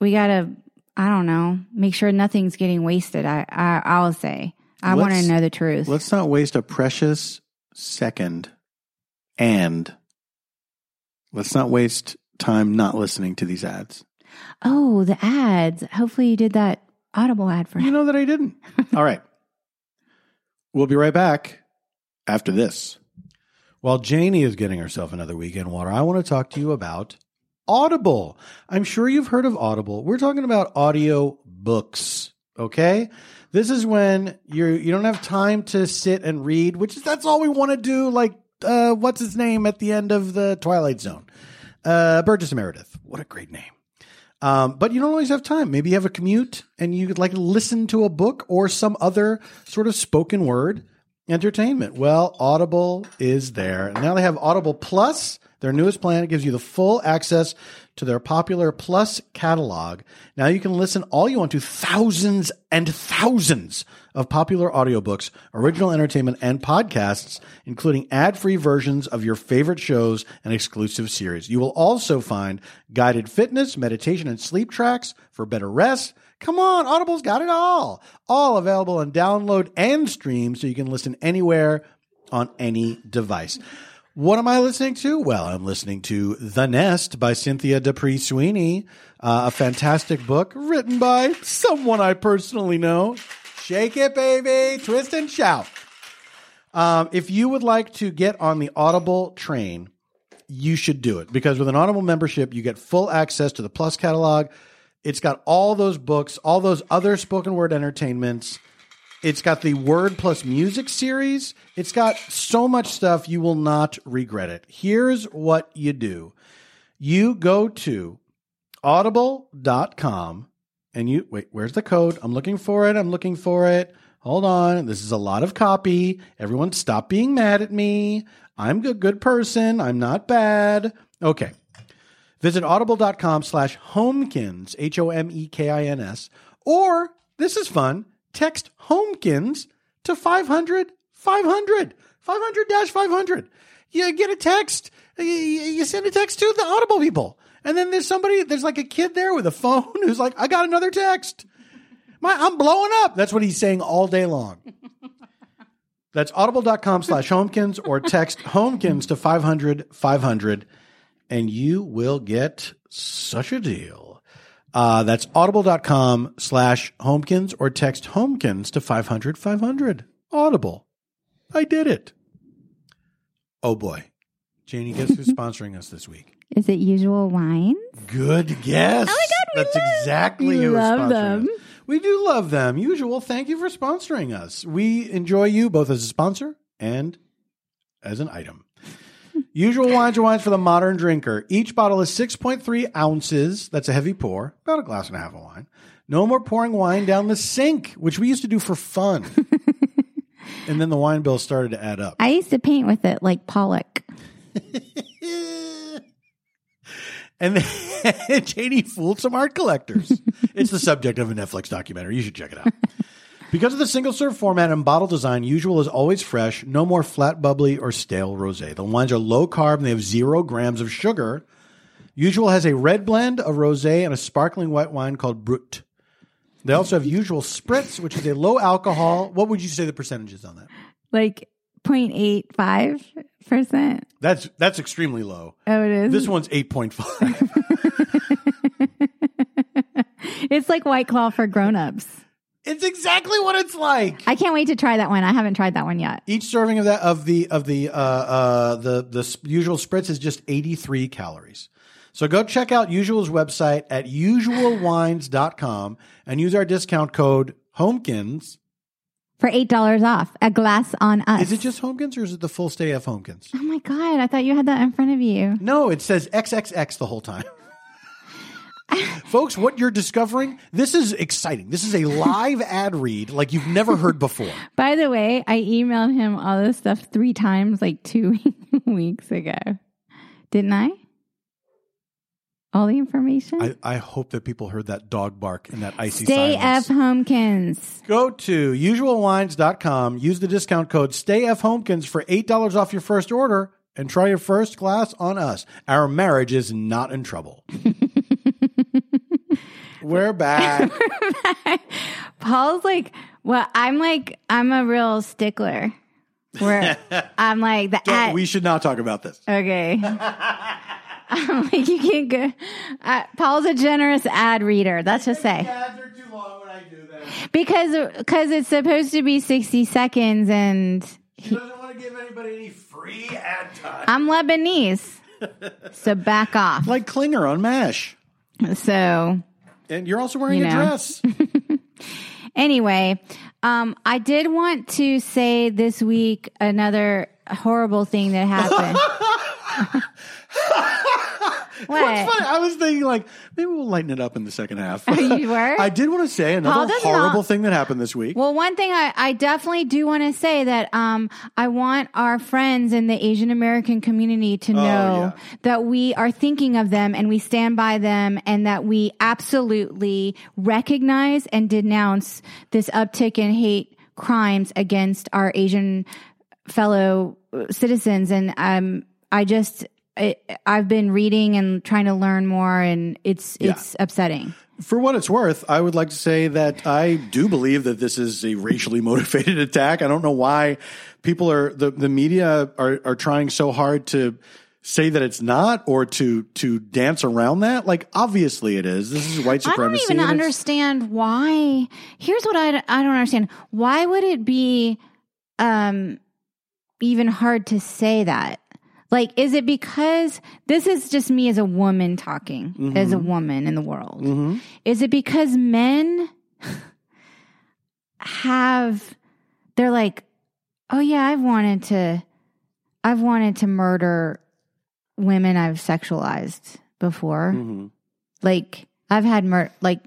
A: we gotta, I don't know, make sure nothing's getting wasted. I, I I'll say I want to know the truth.
B: Let's not waste a precious second and let's not waste time not listening to these ads.
A: Oh, the ads. Hopefully you did that Audible ad for
B: You know that I didn't. All right. We'll be right back after this. While Janie is getting herself another weekend water, I want to talk to you about Audible. I'm sure you've heard of Audible. We're talking about audio books, okay? This is when you you don't have time to sit and read, which is that's all we want to do like uh what's his name at the end of the Twilight Zone. Uh Burgess Meredith. What a great name. Um, but you don't always have time. Maybe you have a commute and you could like listen to a book or some other sort of spoken word entertainment. Well, Audible is there. Now they have Audible Plus, their newest plan. It gives you the full access to their popular Plus catalog. Now you can listen all you want to thousands and thousands of popular audiobooks, original entertainment, and podcasts, including ad free versions of your favorite shows and exclusive series. You will also find guided fitness, meditation, and sleep tracks for better rest. Come on, Audible's got it all. All available on download and stream so you can listen anywhere on any device. What am I listening to? Well, I'm listening to The Nest by Cynthia D'Aprix Sweeney, uh, a fantastic book written by someone I personally know. Shake it, baby. Twist and shout. Um, if you would like to get on the Audible train, you should do it because with an Audible membership, you get full access to the Plus catalog, It's got all those books, all those other spoken word entertainments. It's got the word plus music series. It's got so much stuff you will not regret it. Here's what you do. You go to audible.com and you wait, where's the code? I'm looking for it. I'm looking for it. Hold on. This is a lot of copy. Everyone stop being mad at me. I'm a good person. I'm not bad. Okay. Visit audible.com slash homekins, H O M E K I N S, or this is fun, text homekins to 500 500 500 500. You get a text, you, send a text to the Audible people. And then there's somebody, there's like a kid there with a phone who's like, I got another text. My, I'm blowing up. That's what he's saying all day long. That's audible.com slash homekins or text homekins to 500 500 and you will get such a deal. Uh, that's audible.com slash homekins or text homekins to 500 500. Audible. I did it. Oh boy. Janie, guess who's sponsoring us this week?
A: Is it usual wines?
B: Good guess.
A: Oh my God, we
B: That's
A: love-
B: exactly
A: we
B: who
A: love
B: sponsoring
A: them.
B: us. We do love them. Usual, thank you for sponsoring us. We enjoy you both as a sponsor and as an item. Usual wines are wines for the modern drinker. Each bottle is 6.3 ounces. That's a heavy pour, about a glass and a half of wine. No more pouring wine down the sink, which we used to do for fun. and then the wine bill started to add up.
A: I used to paint with it like Pollock.
B: And then Janie fooled some art collectors. it's the subject of a Netflix documentary. You should check it out. Because of the single serve format and bottle design, Usual is always fresh, no more flat, bubbly, or stale rosé. The wines are low carb and they have zero grams of sugar. Usual has a red blend, a rosé, and a sparkling white wine called Brut. They also have Usual Spritz, which is a low alcohol. What would you say the percentages on that?
A: Like 0.85%.
B: That's that's extremely low.
A: Oh, it is.
B: This one's eight point five.
A: it's like White Claw for grown-ups.
B: It's exactly what it's like.
A: I can't wait to try that one. I haven't tried that one yet.
B: Each serving of that of the of the uh, uh, the the usual spritz is just 83 calories. So go check out Usual's website at usualwines.com and use our discount code Homekins.
A: For $8 off, a glass on us.
B: Is it just Homekins or is it the full Stay F. Homekins?
A: Oh my God. I thought you had that in front of you.
B: No, it says XXX the whole time. Folks, what you're discovering, this is exciting. This is a live ad read like you've never heard before.
A: By the way, I emailed him all this stuff three times like two weeks ago. Didn't I? All the information?
B: I, I hope that people heard that dog bark and that icy
A: Stay
B: silence.
A: F Homekins.
B: Go to usualwines.com, use the discount code STAYFHomekins for $8 off your first order, and try your first glass on us. Our marriage is not in trouble. We're back.
A: Paul's like, well, I'm like, I'm a real stickler. Where I'm like the ad.
B: we should not talk about this.
A: okay. I'm like, you can't go. Uh, Paul's a generous ad reader. Let's just say
B: Ads are too long when I do that.
A: because because it's supposed to be 60 seconds, and
B: She doesn't want to give anybody any free ad time.
A: I'm Lebanese, so back off.
B: Like Klinger on MASH.
A: So
B: And you're also wearing
A: You
B: a dress.
A: Anyway, um, I did want to say this week another horrible thing that happened. what?
B: It's funny. I was thinking, like, maybe we'll lighten it up in the second half.
A: You were?
B: I did want to say another horrible
A: not-
B: thing that happened this week.
A: Well, one thing I, I definitely do want to say that um, I want our friends in the Asian American community to know
B: yeah.
A: that we are thinking of them and we stand by them and that we absolutely recognize and denounce this uptick in hate crimes against our Asian fellow uh, citizens. And um, I just, I, I've been reading and trying to learn more, and it's it's upsetting.
B: For what it's worth, I would like to say that I do believe that this is a racially motivated attack. I don't know why people are the, the media are, are trying so hard to say that it's not or to to dance around that. Like obviously it is. This is white supremacy
A: I don't even understand why. Here's what I, I don't understand. Why would it be um even hard to say that? Like, is it because this is just me as a woman talking, as a woman in the world? Is it because men have, they're like, oh yeah, I've wanted to, I've wanted to murder women I've sexualized before.
B: Mhm.
A: Like, I've had mur, like,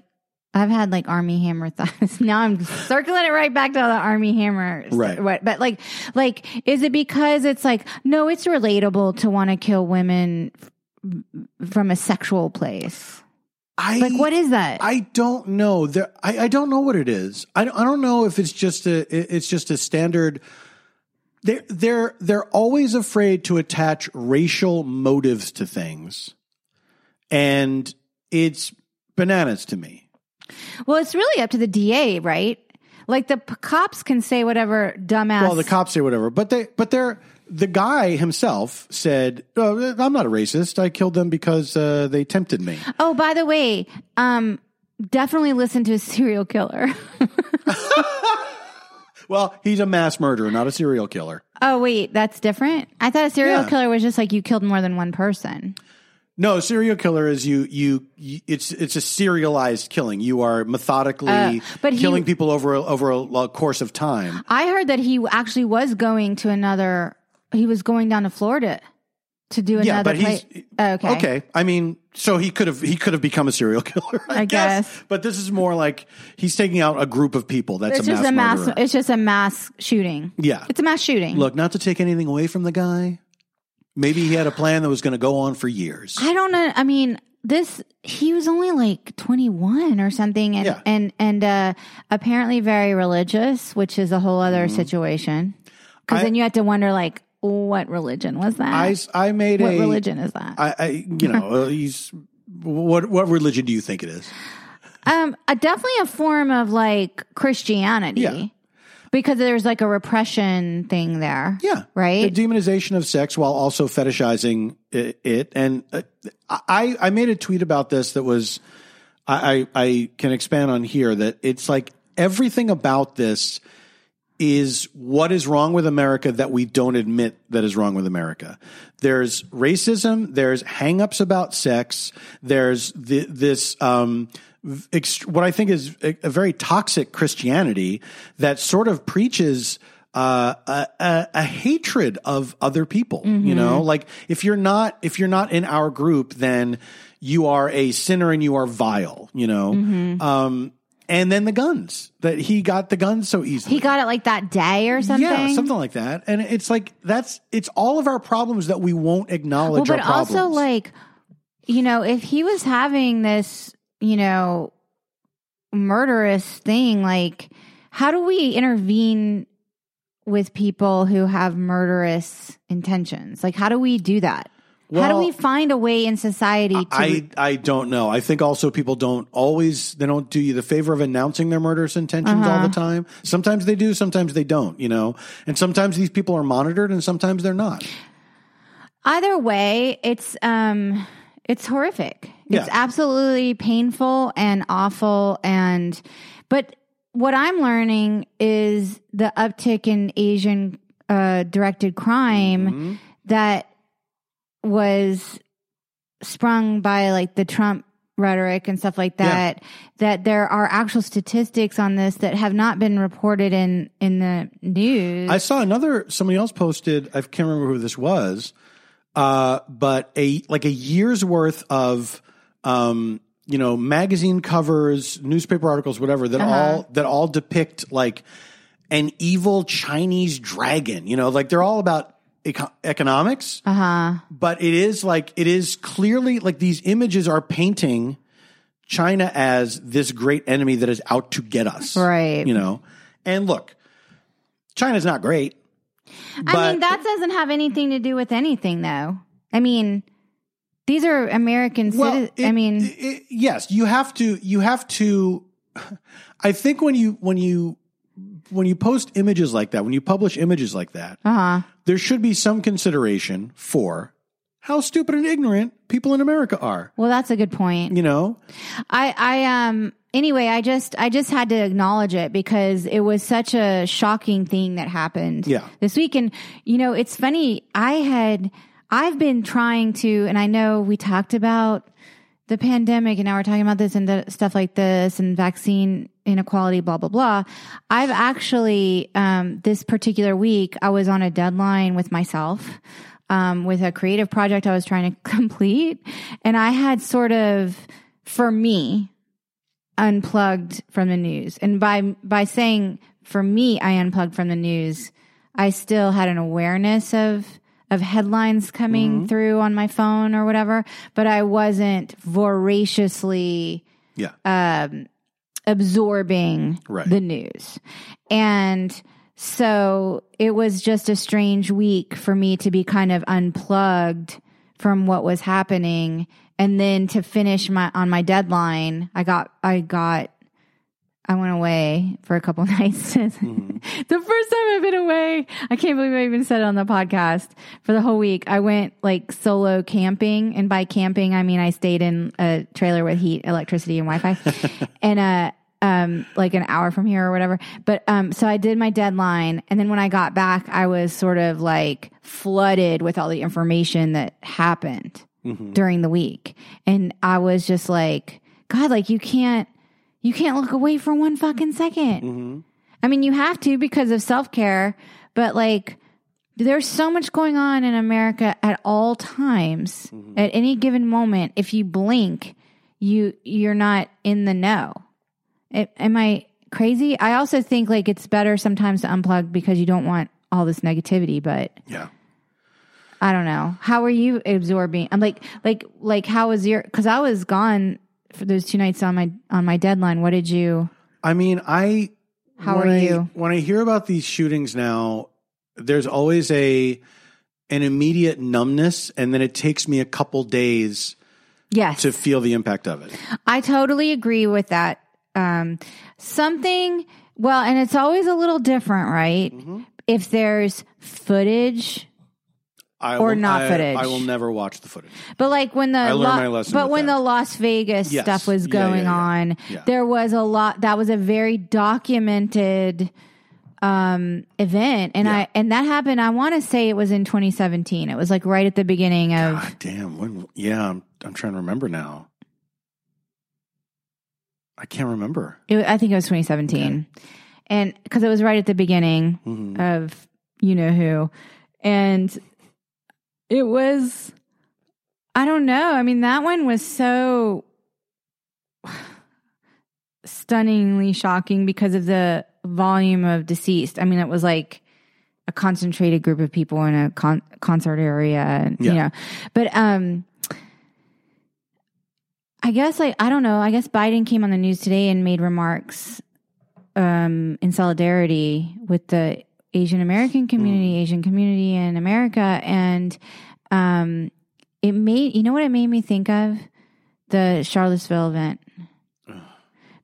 A: I've had like Armie Hammer thighs. now I'm circling it right back to the Armie Hammer.
B: Right.
A: What, but like, like, is it because it's like, no, it's relatable to want to kill women f- from a sexual place?
B: I
A: Like, what is that?
B: I don't know. There, I, I don't know what it is. I, don't- I don't know if it's just a it's just a standard. They're they're they're always afraid to attach racial motives to things, and it's bananas to me.
A: Well, it's really up to the DA, right? Like the p- cops can say whatever dumbass.
B: Well, the cops say whatever, but they but they're the guy himself said, oh, "I'm not a racist. I killed them because uh, they tempted me."
A: oh, by the way, um, definitely listen to a serial killer.
B: Well, he's a mass murderer, not a serial killer.
A: oh, wait, that's different. I thought a serial
B: Yeah.
A: killer was just like you killed more than one person.
B: No, serial killer is you, you. You it's it's a serialized killing. You are methodically
A: Uh, but he-
B: killing people over a- over a, a course of time.
A: I heard that he actually was going to another. He was going down to Florida to do another Yeah,
B: but he's
A: place. Okay.
B: okay. I mean, so he could have he could have become a serial killer. I,
A: I
B: guess.
A: guess.
B: but this is more like he's taking out a group of people. That's
A: It's
B: a
A: just
B: mass
A: a mass.
B: murderer.
A: It's just a mass shooting.
B: Yeah.
A: It's a mass shooting.
B: Look, not to take anything away from the guy. Maybe he had a plan that was going to go on for years.
A: I don't know. I mean, this he was only like 21 or something and
B: Yeah.
A: and and uh apparently very religious, which is a whole other situation. Cuz
B: Mm-hmm. I-
A: then you have to wonder like what religion was that?
B: I, I made
A: what
B: a
A: religion is that?
B: I, I you know uh, he's what what religion do you think it is?
A: um a, definitely a form of like Christianity.
B: Yeah.
A: Because there's like a repression thing there.
B: Yeah,
A: Right?
B: The demonization of sex while also fetishizing it. And uh, I I made a tweet about this that was I, I can expand on here that it's like everything about this is what is wrong with America that we don't admit that is wrong with America. There's racism. There's hangups about sex. There's the, this, um, what I think is a, a very toxic Christianity that sort of preaches uh, a, a, a hatred of other people. You know, like if you're not if you're not in our group, then you are a sinner and you are vile. You know, um, and then the guns that he got the guns so easily.
A: he got it like that day or something.
B: Yeah, something like that. And it's like that's it's all of our problems that we won't acknowledge.
A: well, but also like you know if he was having this you know murderous thing like how do we intervene with people who have murderous intentions like how do we do that how do we find a way in society to
B: I I don't know. I think also people don't always they don't do you the favor of announcing their murderous intentions all
A: Uh-huh.
B: the time. Sometimes they do, sometimes they don't. You know, and sometimes these people are monitored, and sometimes they're not.
A: either way it's um it's horrific it's absolutely painful and awful and but what i'm learning is the uptick in asian uh directed crime
B: Mm-hmm.
A: that was sprung by like the trump rhetoric and stuff like
B: Yeah.
A: that that there are actual statistics on this that have not been reported in in the news
B: I saw another somebody else posted. I can't remember who this was, uh, but a like a year's worth of um, you know magazine covers, newspaper articles, whatever that all that all depict like an evil Chinese dragon. You know, like they're all about eco- economics,
A: uh-huh
B: but it is like it is clearly like these images are painting China as this great enemy that is out to get us,
A: Right.
B: You know, and look, China's not great.
A: I mean, that doesn't have anything to do with anything, though. I mean, these are American citizens. I
B: it-
A: mean,
B: it- yes, you have to. You have to. I think when you when you when you post images like that, when you publish images like that,
A: uh huh.
B: there should be some consideration for how stupid and ignorant people in America are.
A: Well, that's a good point.
B: You know,
A: I, I, um, anyway, I just, I just had to acknowledge it because it was such a shocking thing that happened
B: Yeah.
A: this week. And, you know, it's funny. I had, I've been trying to, and I know we talked about the pandemic and now we're talking about this and the stuff like this and vaccine inequality, blah, blah, blah. I've actually, um, this particular week, I was on a deadline with myself. Um, with a creative project I was trying to complete. And I had sort of, for me, unplugged from the news. And by, by saying for me, I unplugged from the news, I still had an awareness of, of headlines coming through on my phone or whatever, but I wasn't voraciously
B: Yeah.
A: um, absorbing
B: Right.
A: the news. And so it was just a strange week for me to be kind of unplugged from what was happening and then to finish my on my deadline I got I got I went away for a couple nights. the first time I've been away, I can't believe I even said it on the podcast for the whole week. I went like solo camping, and by camping I mean I stayed in a trailer with heat, electricity, and Wi-Fi, and uh, um, like an hour from here or whatever. But um, so I did my deadline, and then when I got back, I was sort of like flooded with all the information that happened Mm-hmm. during the week, and I was just like, God, like you can't you can't look away for one fucking 2nd mm-hmm. I mean, you have to because of self care, but like, there's so much going on in America at all times. Mm-hmm. At any given moment, if you blink, you you're not in the know. It, am I crazy? I also think like it's better sometimes to unplug because you don't want all this negativity. But
B: Yeah.
A: I don't know. How are you absorbing? I'm like, like, like, how was your? Because I was gone for those two nights on my on my deadline. What did you?
B: I mean, I.
A: How
B: when
A: are
B: I-
A: you?
B: When I hear about these shootings now, there's always a an immediate numbness, and then it takes me a couple days
A: Yes,
B: to feel the impact of it.
A: I totally agree with that. Um, something, well, and it's always a little different, right?
B: Mm-hmm.
A: If there's footage,
B: I
A: Or
B: will,
A: not
B: I-
A: footage.
B: I will never watch the footage.
A: but like when the
B: I learned my lesson
A: but
B: with
A: when
B: that.
A: the Las Vegas
B: Yes.
A: stuff was
B: Yeah,
A: going
B: yeah, yeah.
A: on,
B: Yeah.
A: there was a lot. That was a very documented um event and
B: Yeah.
A: i and that happened i want to say it was in 2017 it was like right at the beginning of
B: God damn. When? Yeah, I'm. I'm trying to remember now. I can't remember.
A: It, I think it was 2017. And because it was right at the beginning
B: Mhm.
A: of you know who. And it was, I don't know. I mean, that one was so stunningly shocking because of the volume of deceased. I mean, it was like a concentrated group of people in a con- concert area, and, you know. But um, I guess like I don't know. I guess Biden came on the news today and made remarks um, in solidarity with the Asian American community, Asian community in America, and um, it made you know what it made me think of? The Charlottesville event.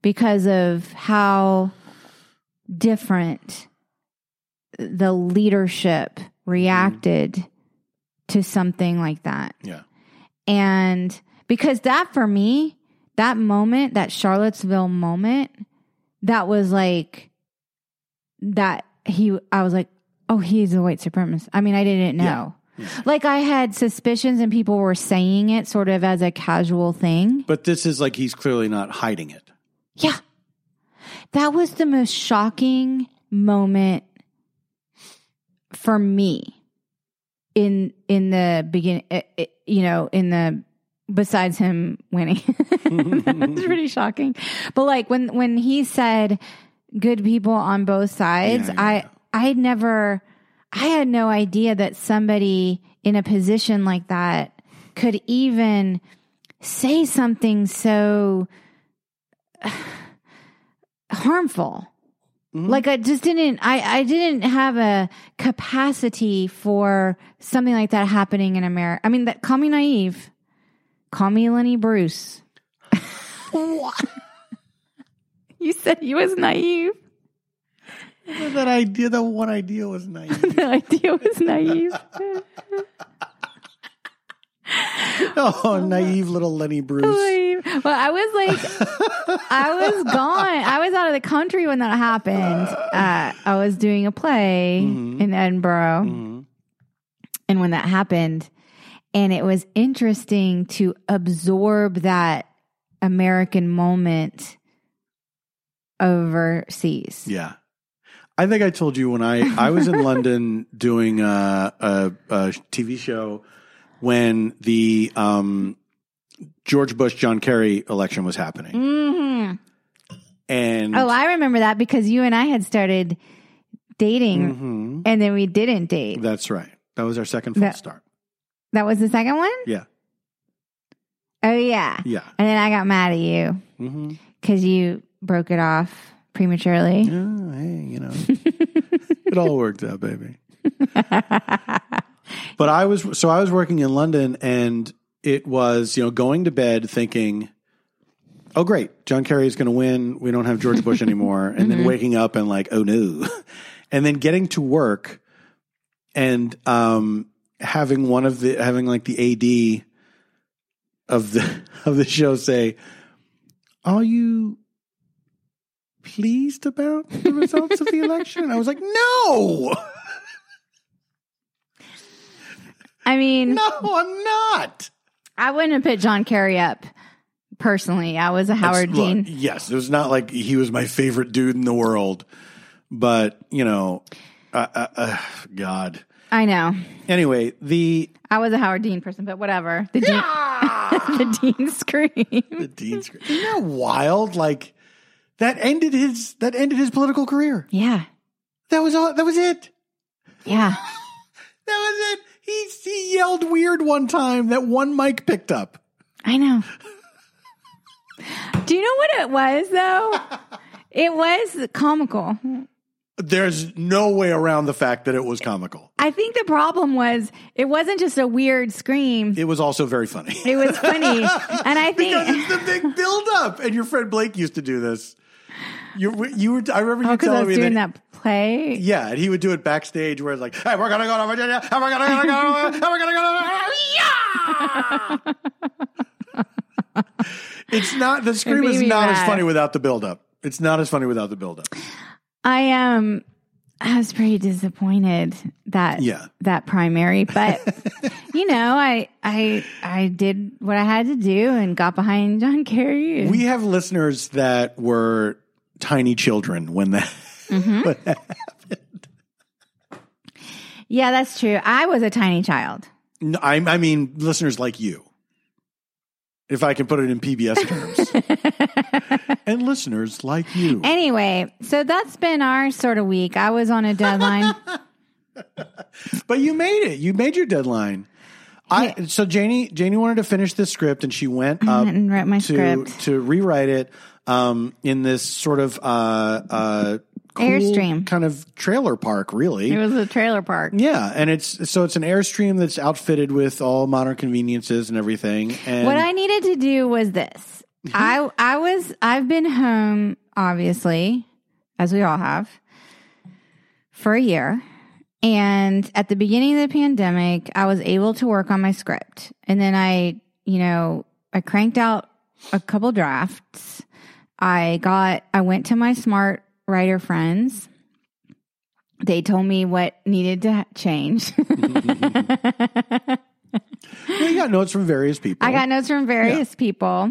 A: Because of how different the leadership reacted to something like that.
B: Yeah.
A: And because that for me, that moment, that Charlottesville moment, that was like that he I was like, oh, he's a white supremacist. I mean, I didn't know. Like I had suspicions and people were saying it sort of as a casual thing.
B: But this is like he's clearly not hiding it.
A: Yeah. That was the most shocking moment for me in in the beginning eh, eh, you know in the besides him winning that was pretty shocking but like when when he said good people on both sides.
B: Yeah, yeah,
A: i i never i had no idea that somebody in a position like that could even say something so harmful. Mm-hmm. Like i just didn't i i didn't have a capacity for something like that happening in america i mean that call me naive. Call me lenny bruce you said he was naive.
B: That idea, that one idea was naive.
A: the idea was naive.
B: Oh, naive little Lenny Bruce.
A: Well i was like i was gone. I was out of the country when that happened. Uh, i was doing a play in edinburgh.
B: Mhm.
A: And when that happened, And it was interesting to absorb that American moment overseas.
B: Yeah. I think I told you when I, I was in London doing a, a, a TV show when the um, George Bush John Kerry election was happening.
A: hmm
B: And
A: Oh, I remember that because you and I had started dating
B: Mhm.
A: and then we didn't date.
B: that's right. That was our second false
A: That-
B: start.
A: That was the second one?
B: Yeah.
A: Oh, yeah.
B: Yeah.
A: And then I got mad at you because you broke it off prematurely.
B: Yeah, hey, you know, it all worked out, baby. But I was so I was working in London, and it was you know going to bed thinking, "Oh, great, John Kerry is going to win. We don't have George Bush anymore," and then waking up and like, "Oh no," and then getting to work and um, having one of the having like the AD of the of the show say, "Are you?" Pleased about the results of the election? And I was like, no,
A: I mean,
B: no, I'm not.
A: I wouldn't have put John Kerry up personally. I was a Howard Dean.
B: yes, it was not like he was my favorite dude in the world, but you know, uh, uh, uh, God.
A: I know.
B: Anyway, the
A: I was a Howard Dean person, but whatever. The Dean, the Dean scream.
B: the Dean screen. Isn't that wild? Like that ended his that ended his political career.
A: Yeah.
B: That was all. That was it.
A: Yeah.
B: That was it. He he yelled weird one time that one mic picked up.
A: I know. Do you know what it was though? It was comical.
B: There's no way around the fact that it was comical.
A: I think the problem was it wasn't just a weird scream.
B: It was also very funny.
A: It was funny. And I think because
B: it's the big build up. And your friend Blake used to do this. You you were I remember you
A: Oh, I
B: telling
A: was
B: me
A: doing
B: that,
A: that play.
B: Yeah, and he would do it backstage where it's like, "Hey, we're gonna go to Virginia, and we're gonna, go, and we're gonna go." Yeah! it's not the scream is not as funny without the build up. It's not as funny without the build up.
A: I um I was pretty disappointed that
B: Yeah.
A: that primary, but you know, I I I did what I had to do and got behind John Kerry. and-
B: We have listeners that were tiny children when that.
A: Mm-hmm.
B: when that-
A: yeah, that's true. I was a tiny child.
B: No, I, I mean, listeners like you. If I can put it in PBS terms. and listeners like you.
A: Anyway, so that's been our sort of week. I was on a deadline.
B: But you made it. You made your deadline. I so Janie Janie wanted to finish this script and she went up
A: and wrote my
B: to
A: script.
B: to rewrite it um, in this sort of uh, uh, cool
A: Airstream.
B: kind of trailer park, really.
A: It was a trailer park.
B: yeah, and it's so it's an airstream that's outfitted with all modern conveniences and everything. And
A: What I needed to do was this. I I was I've been home obviously, as we all have, for a year. And at the beginning of the pandemic, I was able to work on my script. And then I, you know, I cranked out a couple drafts. I got I went to my smart writer friends. They told me what needed to change.
B: Yeah, you got notes from various people.
A: I got notes from various people.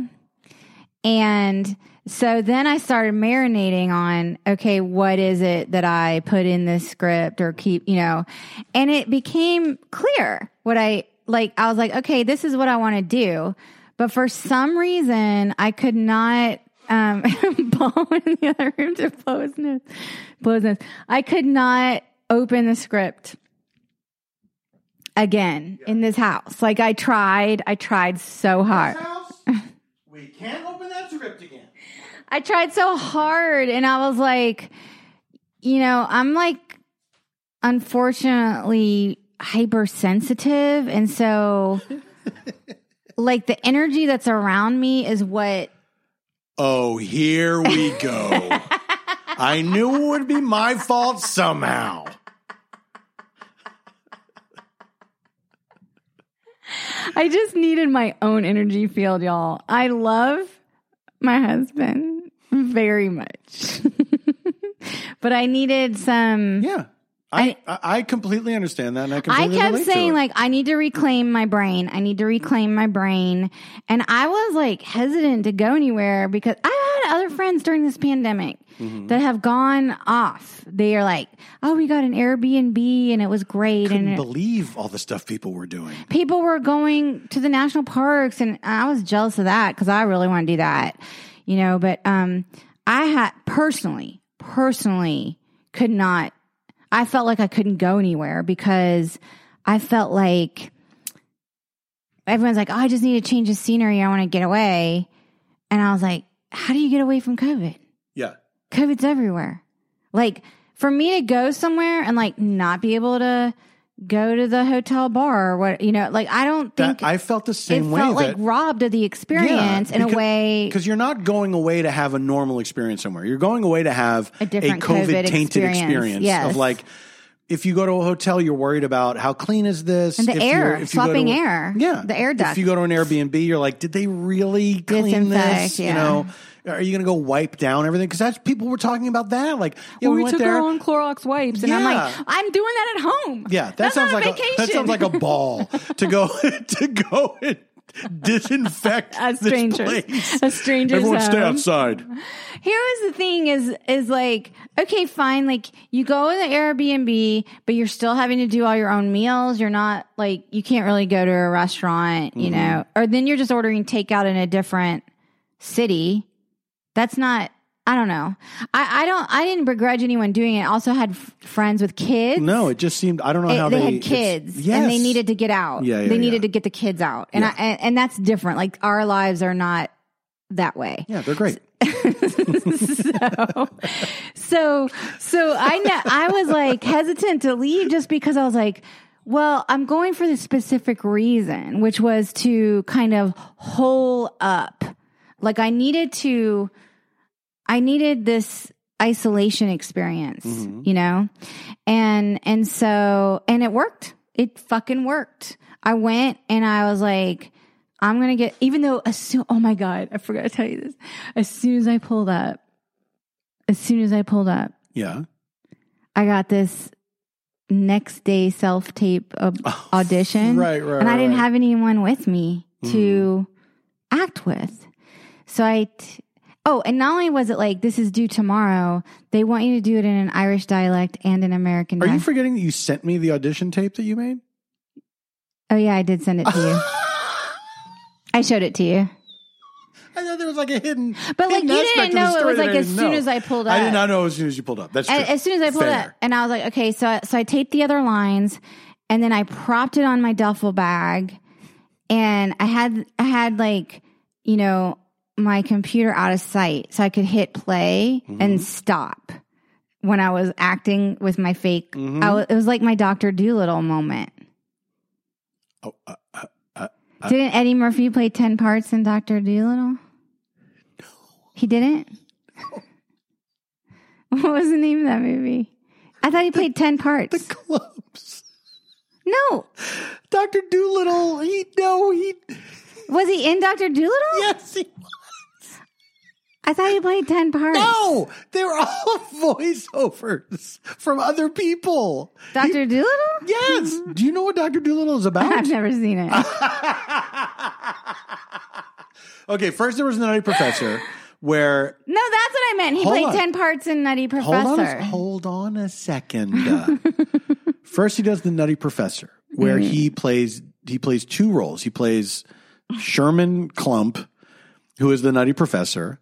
A: And so then I started marinating on, okay, what is it that I put in this script or keep, you know, and it became clear what I like. I was like, okay, this is what I want to do. But for some reason, I could not, um, Paul in the other room to blow his nose, blow his nose. I could not open the script again in this house. Like I tried, I tried so hard.
B: House, we can't open that script again.
A: I tried so hard and I was like, you know, I'm like unfortunately hypersensitive and so like the energy that's around me is what
B: Oh, here we go. I knew it would be my fault somehow.
A: I just needed my own energy field, y'all. I love my husband very much. but I needed some
B: Yeah. I, I, I completely understand that, and I
A: I kept saying like I need to reclaim my brain. I need to reclaim my brain. And I was like hesitant to go anywhere because I had other friends during this pandemic
B: Mm-hmm.
A: that have gone off. They are like, "Oh, we got an Airbnb and it was great
B: couldn't
A: and it,
B: believe all the stuff people were doing.
A: people were going to the national parks and I was jealous of that cuz I really want to do that." You know, but um I had personally personally could not I felt like I couldn't go anywhere because I felt like everyone's like, "Oh, I just need to change the scenery. I want to get away." And I was like, "How do you get away from COVID?
B: Yeah,
A: COVID's everywhere." Like for me to go somewhere and like not be able to go to the hotel bar or what, you know, like I don't think
B: that, I felt the
A: it
B: same way.
A: felt like robbed of the experience in a way
B: because you're not going away to have a normal experience somewhere. You're going away to have
A: A different
B: COVID
A: COVID
B: tainted
A: experience.
B: experience
A: Yes.
B: of like. If you go to a hotel, you're worried about how clean is this
A: And the
B: If
A: air,
B: if
A: swapping
B: to-
A: air.
B: Yeah,
A: The air duct.
B: If you go to an Airbnb, you're like, did they really clean this? You know, are you going to go wipe down everything? Because that's people were talking about that. Like, yeah, we, went there.
A: Our own Clorox wipes, and I'm like, I'm doing that at home.
B: Yeah, that
A: That's
B: sounds
A: a
B: like
A: vacation.
B: that sounds like a ball to go to go and disinfect
A: a stranger, a stranger's
B: Everyone stay
A: home.
B: outside.
A: Here is the thing: is is like okay, fine. Like you go in the Airbnb, but you're still having to do all your own meals. You're not like you can't really go to a restaurant, you mm-hmm. know, or then you're just ordering takeout in a different city. That's not. I don't know. I, I don't. I didn't begrudge anyone doing it. I also had f- friends with kids.
B: No, it just seemed. I don't know
A: It-
B: how
A: they,
B: they,
A: had
B: it's-
A: kids
B: Yes.
A: and they needed to get out.
B: Yeah, yeah,
A: they needed
B: yeah.
A: to get the kids out, and
B: Yeah.
A: I and, and that's different. Like our lives are not that way.
B: Yeah, they're great.
A: so, so, so I know I was like hesitant to leave just because I was like, well, I'm going for the specific reason, which was to kind of hole up. Like I needed to, I needed this isolation experience, mm-hmm. you know, and and so and it worked. It fucking worked. I went and I was like, I'm gonna get. Even though as soon, oh my god, I forgot to tell you this. As soon as I pulled up, as soon as I pulled up,
B: Yeah.
A: I got this next day self tape audition,
B: right, right,
A: And I didn't
B: right.
A: have anyone with me to mm. act with, so I. T- Oh, and not only was it like this is due tomorrow, they want you to do it in an Irish dialect and an American. Dialect.
B: Are you
A: dialect.
B: forgetting that you sent me the audition tape that you made?
A: oh yeah, I did send it to you. I showed it to you.
B: I thought there was like a hidden.
A: But, like,
B: hidden
A: you didn't know it was, like, as soon
B: know.
A: as I pulled up.
B: I did not know as soon as you pulled up. That's true.
A: as, soon as I pulled
B: Fair.
A: up, and I was like, okay, so so I taped the other lines, and then I propped it on my duffel bag, and I had I had like you know my computer out of sight, so I could hit play
B: Mm-hmm.
A: and stop when I was acting with my fake.
B: Mhm.
A: I it was like my Doctor Dolittle moment.
B: Oh, uh, uh, uh, uh,
A: Didn't Eddie Murphy play ten parts in Doctor Dolittle? He didn't. what was the name of that movie? I thought he played ten parts.
B: the Klumps.
A: No,
B: Doctor Dolittle. He no. He
A: was he in Doctor Dolittle?
B: yes. He
A: I thought he played ten parts.
B: no. They were all voiceovers from other people.
A: Doctor Dolittle.
B: Yes. Do you know what Doctor Dolittle is about?
A: I've never seen it.
B: okay. First, there was the Nutty Professor, where
A: no, that's what I meant. He played
B: on.
A: ten parts in Nutty Professor.
B: Hold on, a, hold on a second. First, he does the Nutty Professor, where
A: Mm-hmm.
B: he plays he plays two roles. He plays Sherman Klump, who is the Nutty Professor,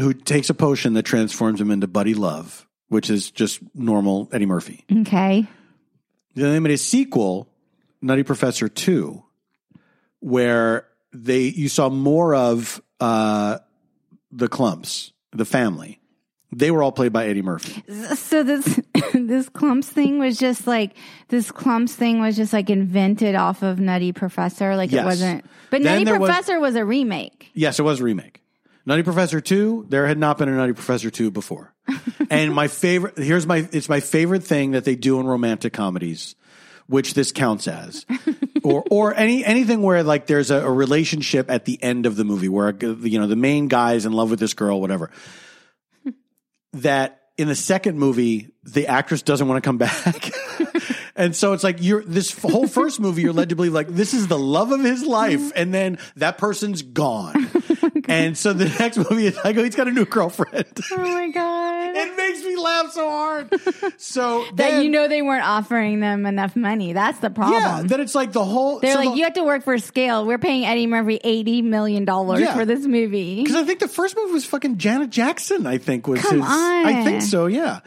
B: who takes a potion that transforms him into Buddy Love, which is just normal Eddie Murphy.
A: okay.
B: Then they made a sequel, Nutty Professor Two, where they you saw more of uh, the Klumps, the family. They were all played by Eddie Murphy.
A: So this this Klumps thing was just like this Klumps thing was just like invented off of Nutty Professor. Like
B: Yes.
A: it wasn't. But
B: Then
A: Nutty
B: there was-
A: Professor was a remake.
B: Yes, it was a remake. Nutty Professor 2, there had not been a Nutty Professor 2 before. and my favorite here's my it's my favorite thing that they do in romantic comedies, which this counts as. or or any anything where like there's a, a relationship at the end of the movie where you know the main guy is in love with this girl whatever. that in the second movie, the actress doesn't want to come back. and so it's like you're this whole first movie, you're led to believe like this is the love of his life. Mm-hmm. And then that person's gone. And so the next movie is like, oh, he's got a new girlfriend.
A: Oh my god.
B: it makes me laugh so hard. So
A: that
B: then,
A: you know they weren't offering them enough money. That's the problem.
B: yeah, then it's like the whole.
A: They're like, you have to work for scale. We're paying Eddie Murphy eighty million dollars
B: Yeah.
A: for this movie.
B: Because I think the first movie was fucking Janet Jackson. I think was
A: Come
B: his. I think so. Yeah.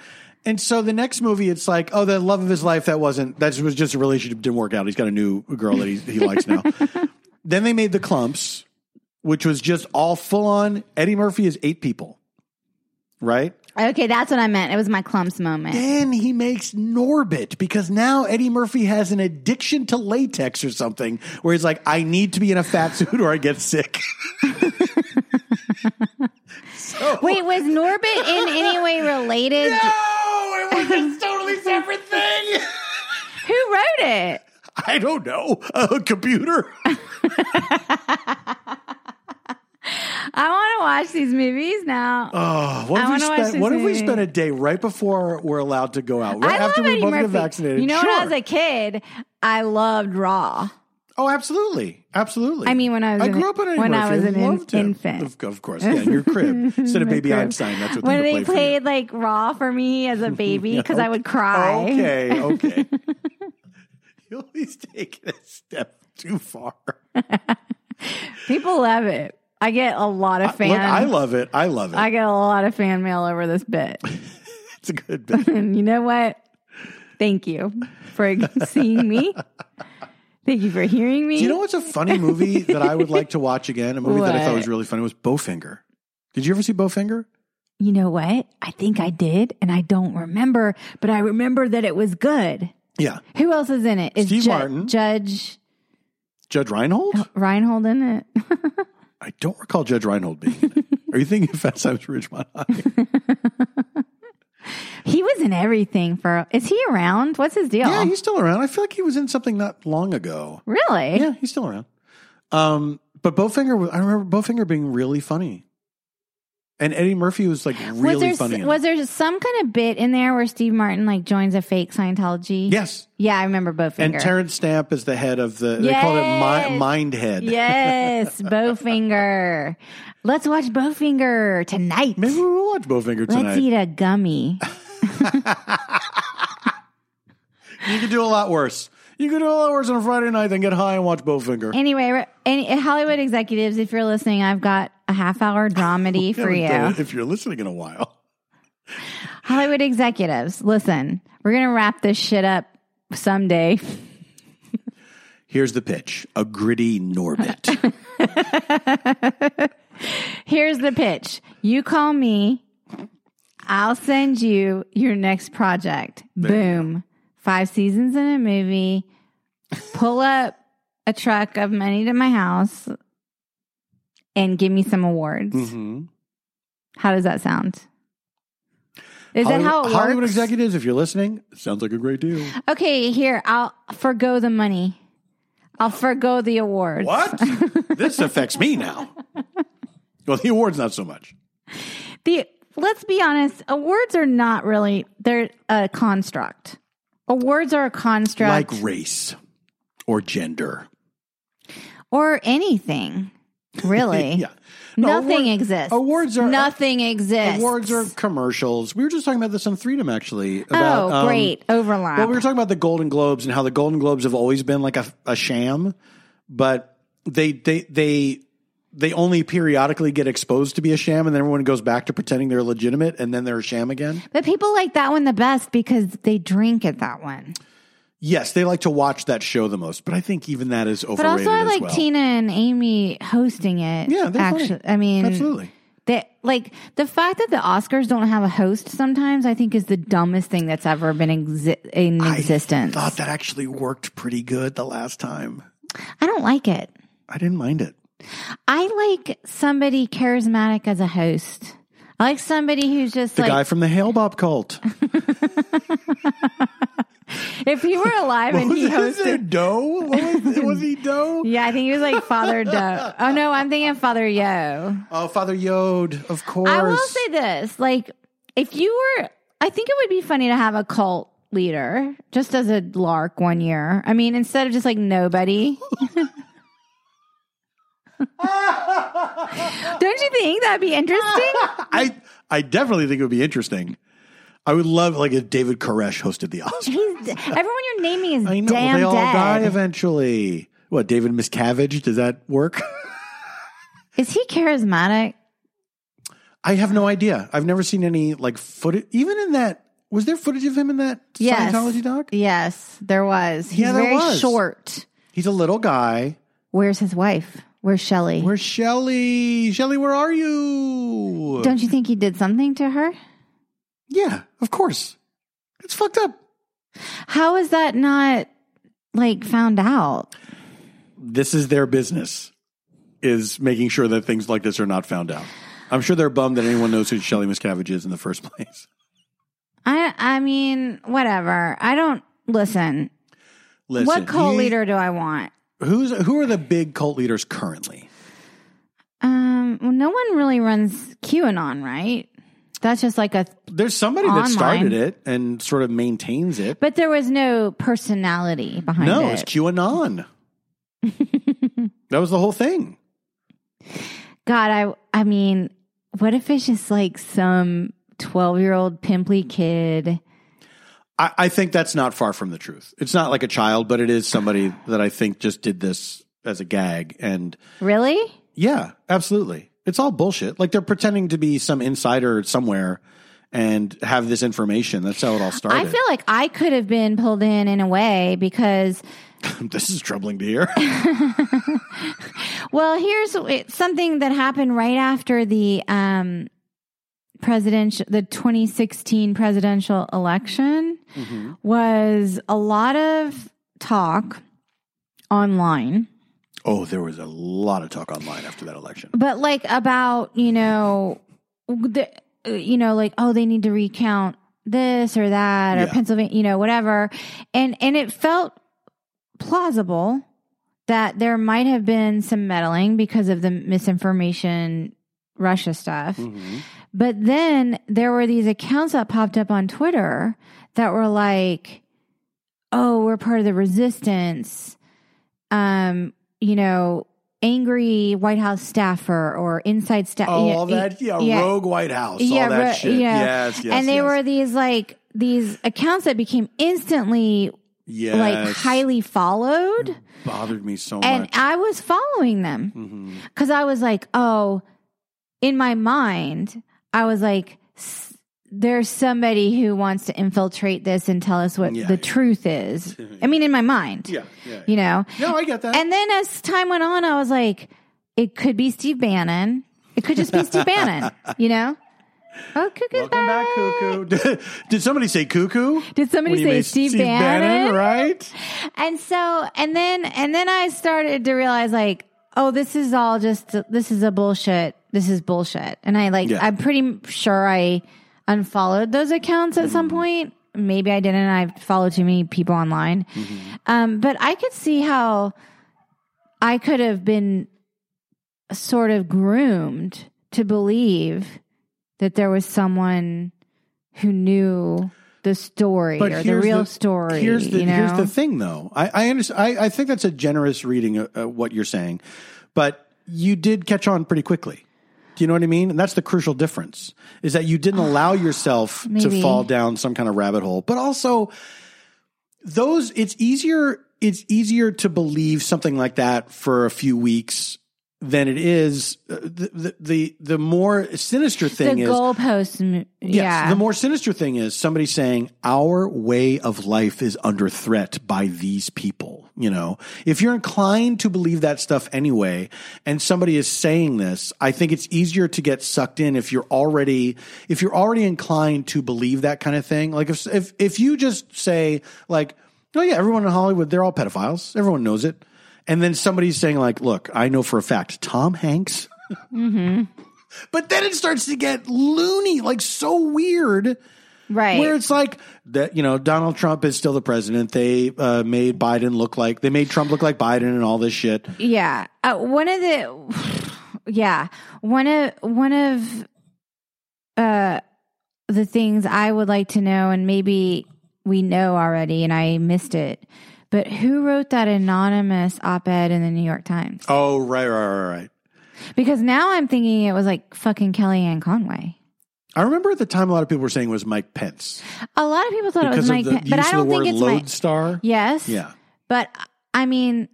B: And so the next movie, it's like, oh, the love of his life. That wasn't. That was just a relationship didn't work out. He's got a new girl that he, he likes now. then they made the Klumps, which was just all full on. Eddie Murphy is eight people, right?
A: Okay, that's what I meant. It was my Klumps moment.
B: Then he makes Norbit because now Eddie Murphy has an addiction to latex or something where he's like, I need to be in a fat suit or I get sick. so,
A: Wait, was Norbit in any way related?
B: no, it was a totally separate thing.
A: Who wrote it?
B: I don't know. A computer.
A: I want to watch these movies now.
B: Oh, what if, we spent, what if we spent a day right before we're allowed to go out? Right
A: I
B: after
A: love
B: we both
A: Murphy.
B: get vaccinated.
A: You know,
B: sure.
A: when I was a kid, I loved Raw.
B: Oh, absolutely, absolutely.
A: I mean, when I was
B: I
A: an-
B: grew up on Eddie
A: when I was an in-
B: loved
A: infant.
B: Of, of course, yeah, in your crib instead of Baby
A: crib.
B: Einstein. That's what
A: when
B: they,
A: they
B: play
A: played like Raw for me as a baby because I would cry.
B: Okay, okay. you always take it a step too far.
A: People love it. I get a lot of fan.
B: Look, I love it. I love it.
A: I get a lot of fan mail over this bit.
B: it's a good bit.
A: And you know what? Thank you for seeing me. Thank you for hearing me.
B: Do you know what's a funny movie that I would like to watch again? A movie that I thought was really funny was Bowfinger. Did you ever see Bowfinger?
A: You know what? I think I did, and I don't remember, but I remember that it was good.
B: Yeah.
A: Who else is in it? Is
B: Steve
A: Ju-
B: Martin.
A: Judge
B: Judge Reinhold?
A: Oh, Reinhold in it?
B: I don't recall Judge Reinhold being in it. Are you thinking of Fast Times Ridgemont High?
A: he was in everything for. Is he around? What's his deal?
B: Yeah, he's still around. I feel like he was in something not long ago.
A: really?
B: Yeah, he's still around. Um, but Bowfinger, was- I remember Bowfinger being really funny, and Eddie Murphy was like
A: was
B: really
A: there
B: funny.
A: was there some kind of bit in there where Steve Martin like joins a fake Scientology?
B: Yes,
A: Yeah, I remember Bowfinger.
B: and Terence Stamp is the head of the. They called it Mi-
A: Yes.
B: Mind Head.
A: yes, Bowfinger. Let's watch Bowfinger tonight.
B: Maybe we'll watch Bowfinger tonight.
A: Let's eat a gummy.
B: You could do a lot worse. You could do a lot worse on a Friday night than get high and watch Bowfinger.
A: Anyway, any, Hollywood executives, if you're listening, I've got a half hour dramedy for you.
B: If you're listening in a while.
A: Hollywood executives, listen, we're going to wrap this shit up someday.
B: Here's the pitch: a gritty Norbit.
A: Here's the pitch you call me, I'll send you your next project. Boom. Five seasons in a movie. Pull up a truck of money to my house and give me some awards.
B: hmm
A: How does that sound? Is
B: Hollywood,
A: that how it
B: Hollywood executives, if you're listening, sounds like a great deal.
A: Okay, here, I'll forgo the money. I'll forgo the awards.
B: What? this affects me now. Well, the award's not so much.
A: The let's be honest, awards are not really they're a construct. Awards are a construct
B: Like race or gender.
A: or anything. Really.
B: Yeah. No,
A: Nothing
B: award-
A: exists.
B: Awards are
A: Nothing exists.
B: Awards are commercials. We were just talking about this on Threedom actually. About,
A: Oh,
B: um,
A: great. Overlap.
B: Well, we were talking about the Golden Globes and how the Golden Globes have always been like a, a sham, but they they they they only periodically get exposed to be a sham, and then everyone goes back to pretending they're legitimate, and then they're a sham again.
A: but people like that one the best because they drink at that one.
B: Yes, they like to watch that show the most, but I think even that is overrated.
A: But also I like
B: well.
A: Tina and Amy hosting it.
B: Yeah, they're funny.
A: actually I mean
B: Absolutely.
A: They, like the fact that the Oscars don't have a host sometimes I think is the dumbest thing that's ever been exi- in existence.
B: I thought that actually worked pretty good the last time.
A: I don't like it.
B: I didn't mind it.
A: I like somebody charismatic as a host. I like somebody who's just
B: The
A: like
B: guy from the Hale-Bopp cult.
A: if he were alive and he hosted.
B: Doe? Was, was he Doe?
A: Yeah, I think he was like Father Doe. Oh no, I'm thinking Father Yo.
B: Oh, Father Yod, of course.
A: I will say this: like, if you were I think it would be funny to have a cult leader just as a lark one year. I mean, instead of just like nobody. Don't you think that'd be interesting?
B: I I definitely think it would be interesting. I would love like if David Koresh hosted the Oscars.
A: He's everyone you're naming is
B: I know
A: damn
B: they all
A: dead.
B: die eventually. What David Miscavige? Does that work?
A: Is he charismatic?
B: I have no idea. I've never seen any like footage. Even in that, was there footage of him in that
A: Yes.
B: Scientology doc?
A: Yes, there was. He's
B: Yeah, there
A: very
B: was.
A: short.
B: He's a little guy.
A: Where's his wife? Where's Shelly?
B: Where's Shelly? Shelly, where are you?
A: Don't you think he did something to her?
B: Yeah, of course. It's fucked up.
A: How is that not like found out?
B: This is their business. Is making sure that things like this are not found out. I'm sure they're bummed that anyone knows who Shelly Miscavige is in the first place.
A: I I mean, whatever. I don't listen.
B: Listen,
A: what cult
B: he-
A: leader do I want?
B: Who's who are the big cult leaders currently?
A: Um, well, no one really runs QAnon, right? That's just like a.
B: There's somebody that started it and sort of maintains it.
A: But there was no personality behind
B: no,
A: it.
B: No, it's QAnon. that was the whole thing.
A: God, I I mean, what if it's just like some twelve year old pimply kid?
B: I, I think that's not far from the truth. It's not like a child, but it is somebody that I think just did this as a gag. And
A: Really?
B: yeah, absolutely. It's all bullshit. Like they're pretending to be some insider somewhere and have this information. That's how it all started.
A: I feel like I could have been pulled in in a way because,
B: this is troubling to hear.
A: well, here's something that happened right after the um, presidential, the 2016 presidential election
B: Mhm.
A: was a lot of talk online,
B: Oh, there was a lot of talk online after that election.
A: but like about you know, the, you know, like oh, they need to recount this or that or
B: Yeah.
A: Pennsylvania, you know, whatever, and and it felt plausible that there might have been some meddling because of the misinformation Russia stuff.
B: Mhm.
A: But then there were these accounts that popped up on Twitter that were like, "Oh, we're part of the resistance." Um, you know, angry White House staffer or inside staff.
B: Oh, all that, yeah,
A: yeah.
B: rogue White House,
A: Yeah,
B: all that
A: ro-
B: shit.
A: yeah.
B: Yes, yes,
A: and they
B: yes.
A: were these like these accounts that became instantly
B: yes.
A: like highly followed,
B: bothered me so
A: and
B: much.
A: And I was following them
B: mm-hmm.
A: because I was like, oh, in my mind, I was like, "S- there's somebody who wants to infiltrate this and tell us what
B: Yeah,
A: the
B: yeah.
A: truth is. I mean, in my mind,
B: Yeah, yeah.
A: you know.
B: No, I get that.
A: And then as time went on, I was like, it could be Steve Bannon. It could just be Steve Bannon, you know. Oh, cuckoo's
B: Welcome back, cuckoo. Did somebody say cuckoo?
A: Did somebody
B: When
A: say
B: made
A: Steve, Bannon?
B: Right?
A: And so, and then, and then I started to realize like, oh, this is all just, this is a bullshit. This is bullshit. And I like. I'm pretty sure I unfollowed those accounts at
B: Mm-hmm.
A: some point. Maybe I didn't. I followed too many people online.
B: Mm-hmm.
A: Um, but I could see how I could have been sort of groomed to believe that there was someone who knew the story or the real story.
B: Here's the
A: you know?
B: here's the thing, though. I I, understand, I I think that's a generous reading of, of what you're saying, but you did catch on pretty quickly. Do you know what I mean? And that's the crucial difference is that you didn't ah, allow yourself to fall down some kind of rabbit hole, but also those it's easier it's easier to believe something like that for a few weeks than it is uh, the the the, the more sinister thing
A: the
B: is
A: goalpost. m-
B: Yes.
A: Yeah.
B: The more sinister thing is somebody saying our way of life is under threat by these people. You know, if you're inclined to believe that stuff anyway, and somebody is saying this, I think it's easier to get sucked in if you're already if you're already inclined to believe that kind of thing. Like if if if you just say like, oh yeah, everyone in Hollywood they're all pedophiles, everyone knows it, and then somebody's saying like, look, I know for a fact Tom Hanks. But then it starts to get loony, like so weird,
A: right.
B: where it's like that. You know, Donald Trump is still the president. They uh, made Biden look like they made Trump look like Biden and all this shit.
A: yeah. Uh, one of the, yeah. One of, one of, uh, the things I would like to know, and maybe we know already, and I missed it. But who wrote that anonymous op-ed in the New York Times?
B: Oh, right, right, right, right.
A: Because now I'm thinking it was like fucking Kellyanne Conway.
B: I remember at the time a lot of people were saying it was Mike Pence
A: A lot of people thought
B: because
A: it was Mike, Pence, but I don't think it's Mike.
B: lodestar.
A: Yes.
B: Yeah.
A: But I mean,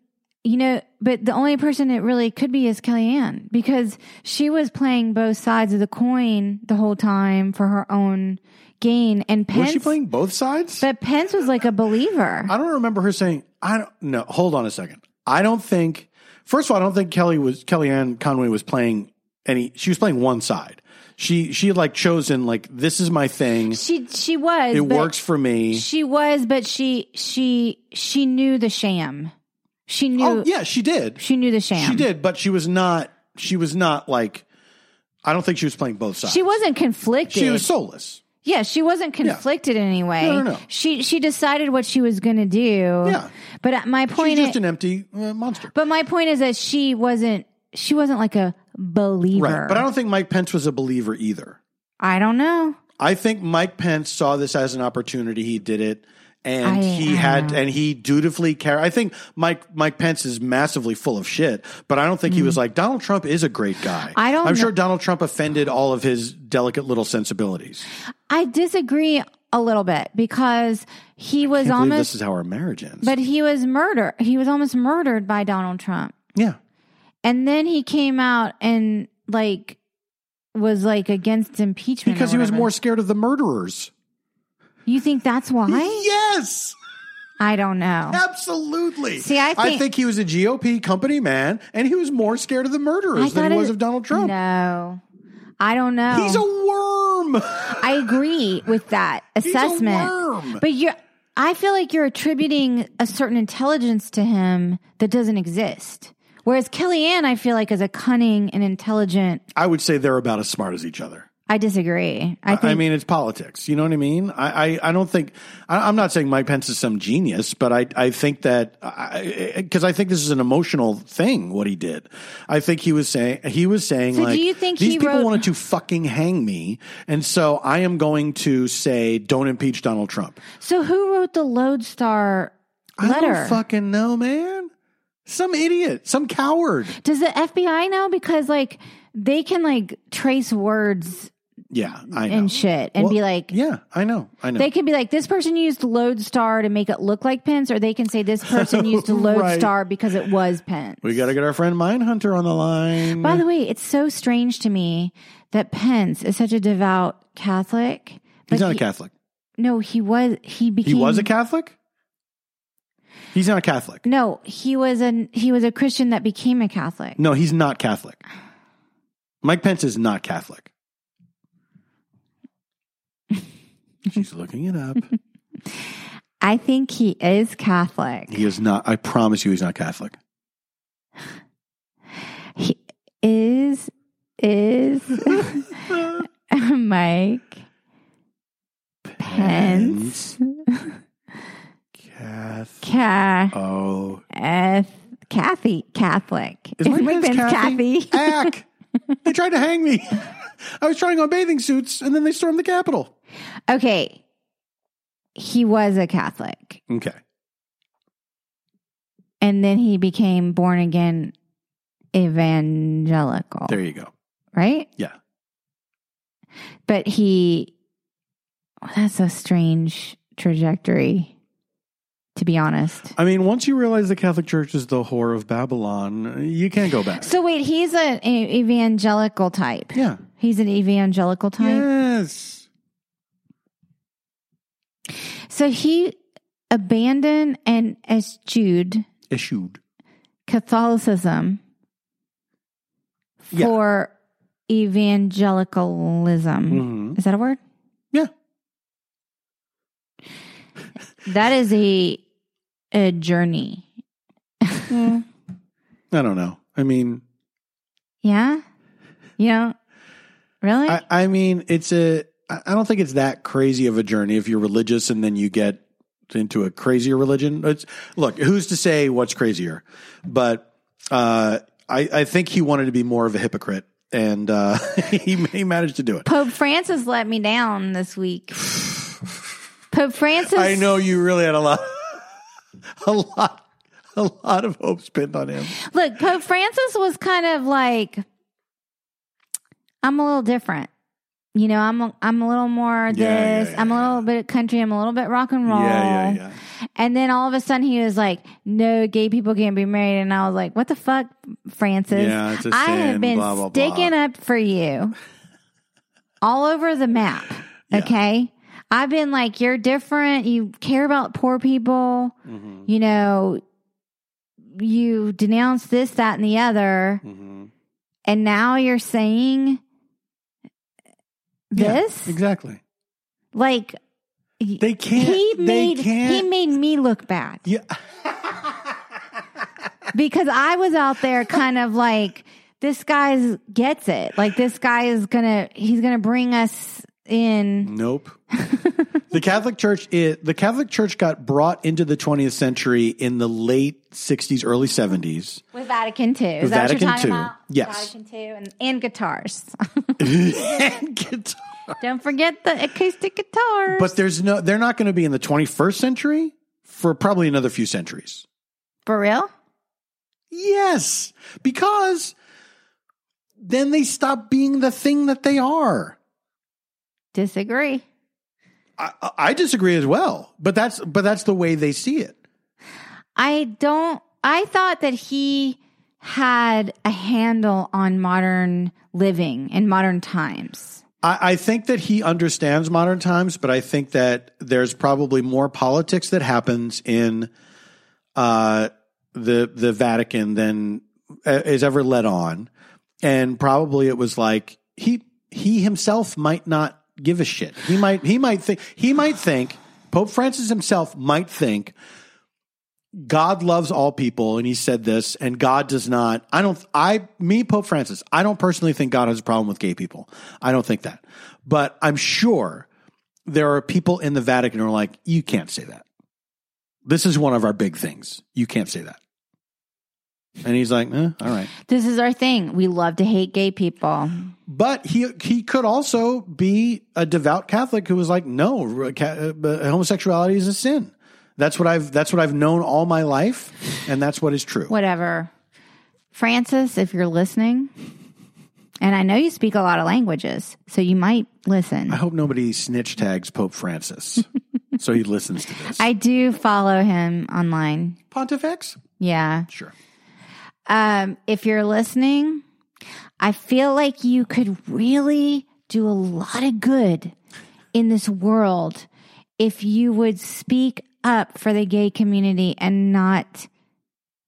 A: you know, but the only person it really could be is Kellyanne because she was playing both sides of the coin the whole time for her own gain. And Pence,
B: Was she playing both sides?
A: but Pence was like a believer.
B: I don't remember her saying. I don't. No, hold on a second. I don't think. First of all, I don't think Kelly was Kellyanne Conway was playing any. She was playing one side. She she had like chosen like this is my thing.
A: She she was.
B: It works for me.
A: She was, but she she she knew the sham. She knew.
B: Oh yeah, she did.
A: She knew the sham.
B: She did, but she was not. She was not like. I don't think she was playing both sides.
A: She wasn't conflicted.
B: She was soulless.
A: Yeah, she wasn't conflicted in any way.
B: No, no, no.
A: She she decided what she was going to do.
B: Yeah.
A: But uh, my
B: She's
A: point
B: just
A: is,
B: an empty uh, monster.
A: but my point is that she wasn't she wasn't like a believer.
B: Right. But I don't think Mike Pence was a believer either.
A: I don't know.
B: I think Mike Pence saw this as an opportunity. He did it. And
A: I-
B: he had,
A: know.
B: and he dutifully carried. I think Mike Mike Pence is massively full of shit, but I don't think he was like Donald Trump is a great guy.
A: Mm. I don't
B: I'm
A: know-
B: sure Donald Trump offended all of his delicate little sensibilities.
A: I disagree a little bit because he was almost
B: this is how our marriage ends.
A: but he was murdered. He was almost murdered by Donald Trump.
B: yeah,
A: And then he came out and like was like against impeachment
B: because he was more scared of the murderers.
A: You think that's why?
B: Yes,
A: I don't know.
B: absolutely.
A: See, I think-
B: he was a GOP company man, and he was more scared of the murderers than he was
A: it-
B: of Donald Trump.
A: No. I don't know.
B: He's a worm.
A: I agree with that
B: a
A: assessment.
B: worm.
A: But you're I feel like you're attributing a certain intelligence to him that doesn't exist. Whereas Kellyanne, I feel like is a cunning and intelligent.
B: I would say they're about as smart as each other.
A: I disagree. I think
B: I mean, it's politics. You know what I mean? I, I, I don't think, I, I'm not saying Mike Pence is some genius, but I, I think that, because I, think this is an emotional thing, what he did. I think he was saying, he was saying
A: So do you think
B: these
A: he
B: people
A: wrote-
B: wanted to fucking hang me. And so I am going to say, don't impeach Donald Trump.
A: so. Who wrote the Lodestar
B: I
A: letter?
B: don't fucking know, man. Some idiot, some coward.
A: Does the FBI know? Because like they can like trace words
B: Yeah, I know.
A: and shit and
B: Well,
A: be like,
B: yeah, I know. I know.
A: They could be like, this person used Lodestar to make it look like Pence, or they can say this person used
B: Right.
A: Lodestar because it was Pence.
B: we got to get our friend Mindhunter on the line.
A: By the way, it's so strange to me that Pence is such a devout Catholic.
B: He's not a Catholic.
A: No, he was. He became.
B: He was a Catholic? He's not a Catholic.
A: No, he was an he was a Christian that became a Catholic.
B: No, he's not Catholic. Mike Pence is not Catholic. She's looking it up.
A: I think he is Catholic.
B: He is not. I promise you, he's not Catholic.
A: He is is Mike Pence.
B: Cath.
A: Ca-
B: Oh,
A: Eth- Kathy Catholic.
B: is Mike Pence Kathy?
A: Kathy?
B: Ack. They tried to hang me. I was trying on bathing suits, and then they stormed the Capitol.
A: Okay. He was a Catholic.
B: Okay.
A: And then he became born again evangelical.
B: There you go.
A: right?
B: Yeah.
A: But he well, that's a strange trajectory, to be honest.
B: I mean, once you realize the Catholic Church is the whore of Babylon, you can't go back.
A: So wait, he's an evangelical type.
B: yeah.
A: He's an evangelical type.
B: Yes.
A: So he abandoned and eschewed
B: Issued.
A: Catholicism
B: Yeah.
A: for evangelicalism.
B: Mhm.
A: Is that a word?
B: Yeah.
A: That is a a journey.
B: I don't know. I mean,
A: Yeah? You know, really?
B: I, I mean, it's a. I don't think it's that crazy of a journey if you're religious and then you get into a crazier religion. It's look, who's to say what's crazier? But uh, I, I think he wanted to be more of a hypocrite and uh, he, he managed to do it.
A: Pope Francis let me down this week. Pope Francis.
B: I know you really had a lot, a lot, a lot of hopes pinned on him.
A: Look, Pope Francis was kind of like, I'm a little different. You know, I'm a, I'm a little more this.
B: Yeah, yeah, yeah,
A: I'm a little bit country. I'm a little bit rock and roll.
B: Yeah, yeah, yeah.
A: And then all of a sudden he was like, "No, gay people can't be married." And I was like, "What the fuck, Francis?
B: Yeah, it's a
A: I
B: sin,
A: have been
B: blah, blah, blah."
A: sticking up for you all over the map. Okay." I've been like, you're different. You care about poor people.
B: Mm-hmm.
A: You know, you denounce this, that, and the other.
B: Mm-hmm.
A: And now you're saying this?
B: Yeah, exactly.
A: Like,
B: They can't.
A: he
B: they
A: made
B: can't.
A: he made me look bad
B: yeah.
A: because I was out there kind of like this guy gets it. Like this guy is gonna he's gonna bring us in.
B: Nope. the Catholic Church is, the Catholic Church got brought into the 20th century in the late 60s, early 70s.
A: With Vatican II. Is that what you're
B: Vatican
A: talking
B: II.
A: about?
B: Yes.
A: Vatican II and, and guitars.
B: And guitar.
A: Don't forget the acoustic guitars.
B: but there's no they're not going to be in the 21st century for probably another few centuries.
A: For real?
B: Yes, because then they stop being the thing that they are.
A: Disagree.
B: I, I disagree as well, but that's but that's the way they see it.
A: I don't I thought that he had a handle on modern living in modern times.
B: I, I think that he understands modern times, but I think that there's probably more politics that happens in uh, the the Vatican than uh, is ever let on, and probably it was like he he himself might not give a shit. He might he might think he might think Pope Francis himself might think God loves all people, and he said this, and God does not. I don't, I, me, Pope Francis, I don't personally think God has a problem with gay people. I don't think that. But I'm sure there are people in the Vatican who are like, you can't say that. This is one of our big things. You can't say that. And he's like, eh, all right.
A: This is our thing. We love to hate gay people.
B: But he he could also be a devout Catholic who was like, no, ca- uh, homosexuality is a sin. That's what I've that's what I've known all my life, and that's what is true.
A: Whatever. Francis, if you're listening, and I know you speak a lot of languages, so you might listen.
B: I hope nobody snitch tags Pope Francis, so he listens to this.
A: I do follow him online.
B: Pontifex,
A: Yeah.
B: sure.
A: Um, if you're listening, I feel like you could really do a lot of good in this world if you would speak up for the gay community and not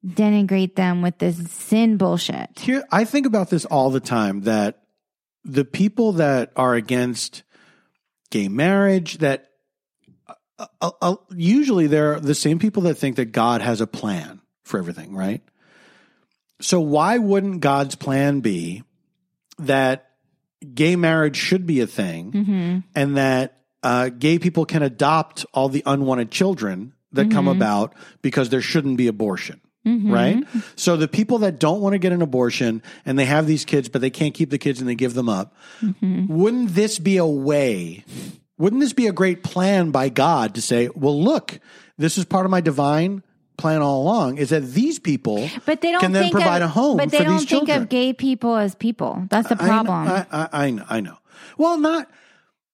A: denigrate them with this sin bullshit.
B: Here, I think about this all the time. That the people that are against gay marriage, that uh, uh, uh, usually they're the same people that think that God has a plan for everything, right? So why wouldn't God's plan be that gay marriage should be a thing, mm-hmm. and that uh, gay people can adopt all the unwanted children that come mm-hmm. about because there shouldn't be abortion? Mm-hmm. Right. So the people that don't want to get an abortion and they have these kids, but they can't keep the kids and they give them up, wouldn't this be a way? Wouldn't this be a great plan by God to say, well, look, this is part of my divine plan all along is that these people
A: But they don't
B: can then
A: think
B: provide
A: of,
B: a home
A: But they
B: for
A: don't think
B: children.
A: of gay people as people. That's the problem.
B: I, I, I, know, I know. Well, not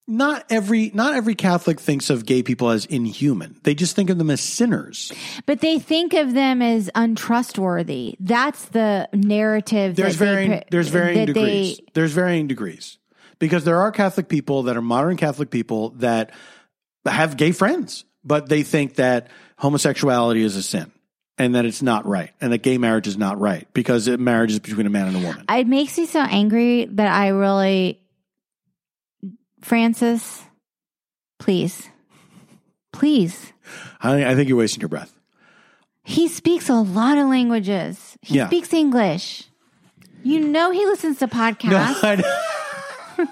B: not every not every Catholic thinks of gay people as inhuman. They just think of them as sinners.
A: but they think of them as untrustworthy. That's the narrative.
B: There's
A: that they
B: varying
A: put-
B: there's varying degrees.
A: They,
B: there's varying degrees because there are Catholic people that are modern Catholic people that have gay friends, but they think that homosexuality is a sin and that it's not right and that gay marriage is not right because it, marriage is between a man and a woman.
A: it makes me so angry that I really, Francis, please, please.
B: I, I think you're wasting your breath.
A: He speaks a lot of languages. He
B: Yeah.
A: speaks English. You know he listens to podcasts.
B: I.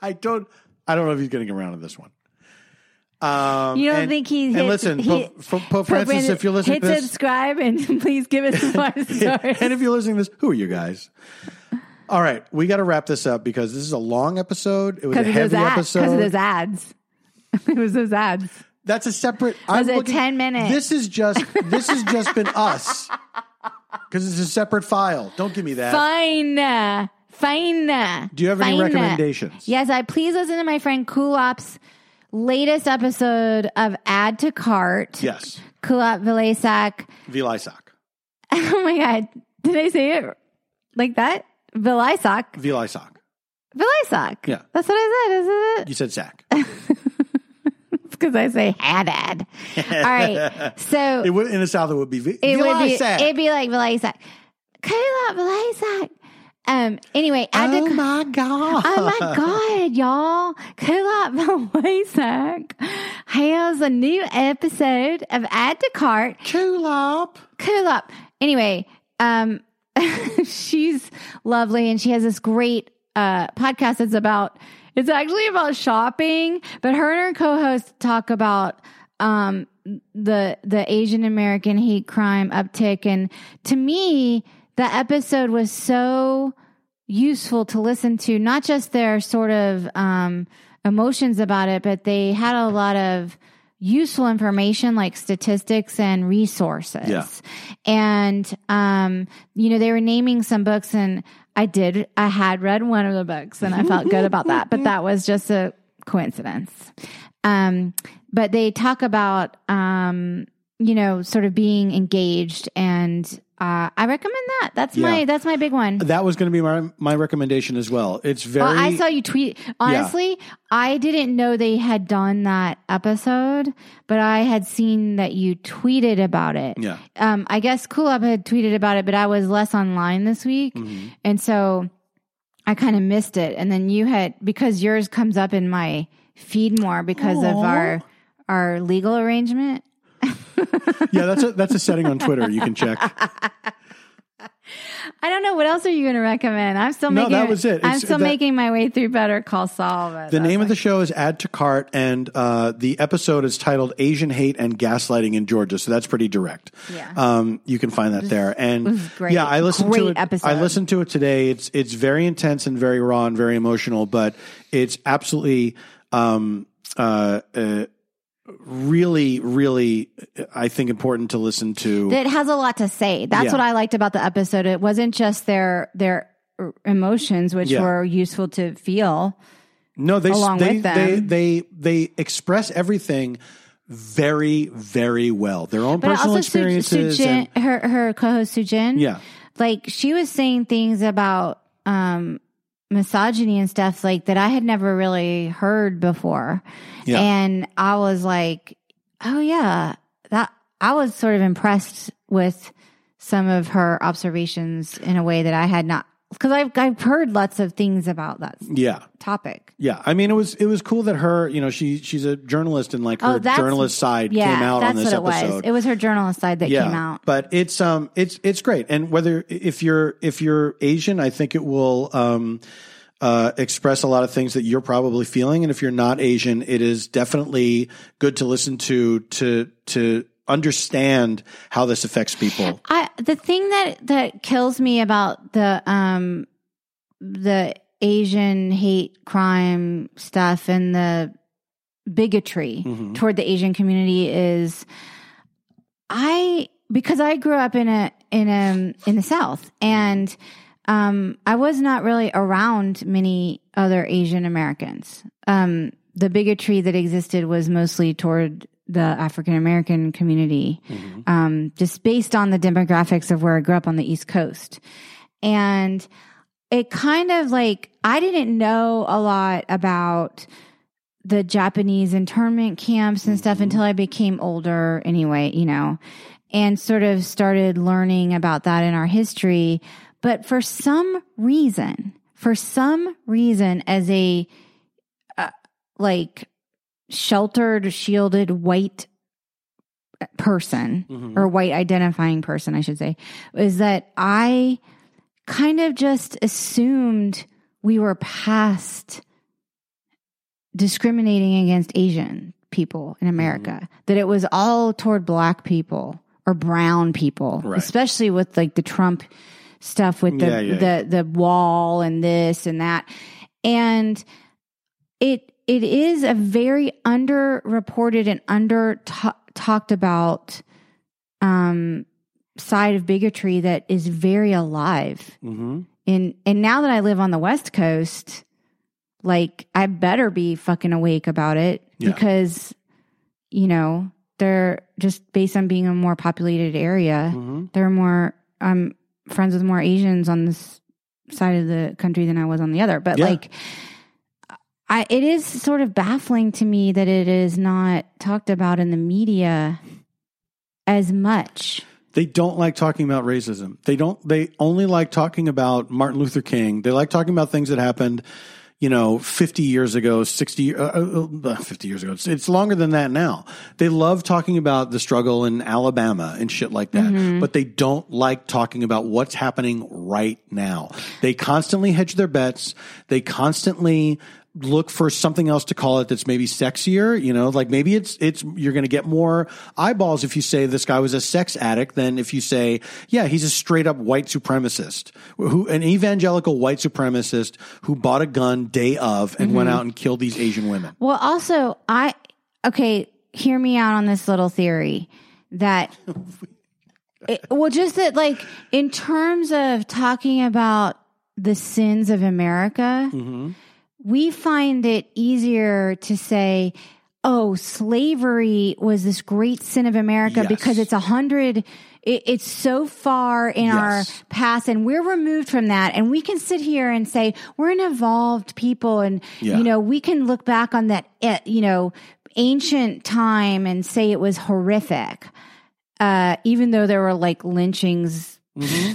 B: I don't. I don't know if he's getting around to this one. Um,
A: You don't
B: and-
A: think he
B: And
A: hit-
B: listen,
A: he-
B: Pope, Pope- Pope Francis, if you're listening
A: hit
B: to this,
A: subscribe and please give us five stars.
B: and if you're listening to this, who are you guys? All right, we got to wrap this up because this is a long episode. It was a
A: Because of those
B: heavy
A: ads. Because of those ads. it was those ads.
B: That's a separate. I'm
A: Was it
B: looking-
A: 10 minutes?
B: This is just. This has just been us because it's a separate file. Don't give me that.
A: Fine. Fine.
B: Do you have any recommendations?
A: Yes, I please listen to my friend Kulap's latest episode of Add to Cart.
B: Yes,
A: Kulap Vilaysack.
B: Vilaysack.
A: Oh my God. Did I say it like that? Vilaysack.
B: Vilaysack.
A: Vilaysack.
B: Yeah.
A: That's what I said, isn't it?
B: You said sack.
A: Because I say Haddad. All right. So
B: It would in the south. It would be vi-
A: it would be it'd be like Vilaysack. Kulap Vilaysack. Um anyway, Add
B: Oh
A: Cart.
B: my god!
A: Oh my God, y'all. Kulap Vilaysack has a new episode of Add to Cart.
B: Kulap.
A: Kulap. Anyway, um, she's lovely and she has this great uh, podcast that's about, it's actually about shopping, but her and her co-host talk about um, the the Asian American hate crime uptick. And to me, the episode was so useful to listen to, not just their sort of um, emotions about it, but they had a lot of useful information like statistics and resources.
B: Yeah.
A: And, um, you know, they were naming some books and I did, I had read one of the books and I felt good about that, but that was just a coincidence. Um, but they talk about, um, you know, sort of being engaged and, uh, I recommend that. That's my, that's my big one.
B: That was going to be my my recommendation as well. It's very.
A: Well, I saw you tweet. Honestly, I didn't know they had done that episode, but I had seen that you tweeted about it.
B: Yeah.
A: Um, I guess Kulap had tweeted about it, but I was less online this week,
B: Mhm.
A: and so I kind of missed it. And then you had because yours comes up in my feed more because of our our legal arrangement.
B: yeah, that's a that's a setting on Twitter you can check.
A: I don't know what else are you going to recommend. I'm still
B: No,
A: making.
B: that was it.
A: I'm
B: It's-
A: still
B: that-
A: making my way through Better Call Saul. but
B: The
A: that's
B: name of the show is Add to Cart, and uh, the episode is titled "Asian Hate and Gaslighting in Georgia." So that's pretty direct.
A: Yeah.
B: um, you can find that there. And
A: was great.
B: yeah, I listened to
A: Great
B: it.
A: episode.
B: I listened to it today. It's it's very intense and very raw and very emotional, but it's absolutely. Um, uh, uh, really, really, I think important to listen to.
A: It has a lot to say. That's
B: Yeah.
A: what I liked about the episode. It wasn't just their their emotions, which
B: Yeah.
A: were useful to feel.
B: No, they
A: along
B: they,
A: with them.
B: they they they express everything very very well. Their own
A: But
B: personal
A: Su-
B: experiences.
A: SuChin,
B: and,
A: her her co-host SuChin,
B: yeah,
A: like she was saying things about um, misogyny and stuff like that I had never really heard before,
B: Yeah.
A: and I was like, oh yeah, that I was sort of impressed with some of her observations in a way that I had not because I've I've heard lots of things about that
B: yeah.
A: topic.
B: Yeah, I mean, it was it was cool that her, you know, she she's a journalist and like her
A: Oh,
B: journalist side
A: Yeah,
B: came out on this
A: what it
B: episode.
A: was. It was her journalist side that
B: yeah,
A: came out.
B: but it's um it's it's great, and whether if you're if you're Asian, I think it will um uh express a lot of things that you're probably feeling, and if you're not Asian, it is definitely good to listen to to to understand how this affects people.
A: I the thing that that kills me about the um the Asian hate crime stuff and the bigotry
B: Mhm.
A: toward the Asian community is I because I grew up in a in a in the South and um I was not really around many other Asian Americans. Um the bigotry that existed was mostly toward the African American community
B: Mhm.
A: um, just based on the demographics of where I grew up on the East Coast. And it kind of like, I didn't know a lot about the Japanese internment camps and stuff
B: Mhm.
A: until I became older, anyway, you know, and sort of started learning about that in our history. But for some reason, for some reason, as a uh, like sheltered, shielded white person
B: Mhm.
A: or white identifying person, I should say, is that I kind of just assumed we were past discriminating against Asian people in America,
B: Mm-hmm.
A: that it was all toward black people or brown people,
B: Right.
A: especially with like the Trump stuff with the
B: Yeah, yeah,
A: the the wall and this and that. And it it is a very underreported and under ta- talked about um side of bigotry that is very alive
B: hmm
A: and and now that I live on the West Coast, like I better be fucking awake about it
B: Yeah.
A: because you know they're just based on being a more populated area.
B: hmm
A: There are more. I'm friends with more Asians on this side of the country than I was on the other. But
B: Yeah.
A: like, I it is sort of baffling to me that it is not talked about in the media as much.
B: They don't like talking about racism. They don't. They only like talking about Martin Luther King. They like talking about things that happened, you know, fifty years ago, sixty, uh, uh, uh, fifty years ago. It's, it's longer than that now. They love talking about the struggle in Alabama and shit like that, but they don't like talking about what's happening right now. They constantly hedge their bets. They constantly look for something else to call it that's maybe sexier you know like maybe it's it's you're going to get more eyeballs if you say this guy was a sex addict than if you say yeah he's a straight up white supremacist who an evangelical white supremacist who bought a gun day of and went out and killed these asian women
A: Well, also, I okay. Hear me out on this little theory that. It, well, just that, like, in terms of talking about the sins of America,
B: Mm-hmm.
A: We find it easier to say, "Oh, slavery was this great sin of America
B: Yes.
A: because it's a hundred." It, it's so far in our past, and we're removed from that, and we can sit here and say we're an evolved people, and
B: Yeah.
A: you know we can look back on that, eh, you know, ancient time and say it was horrific, uh, even though there were like lynchings,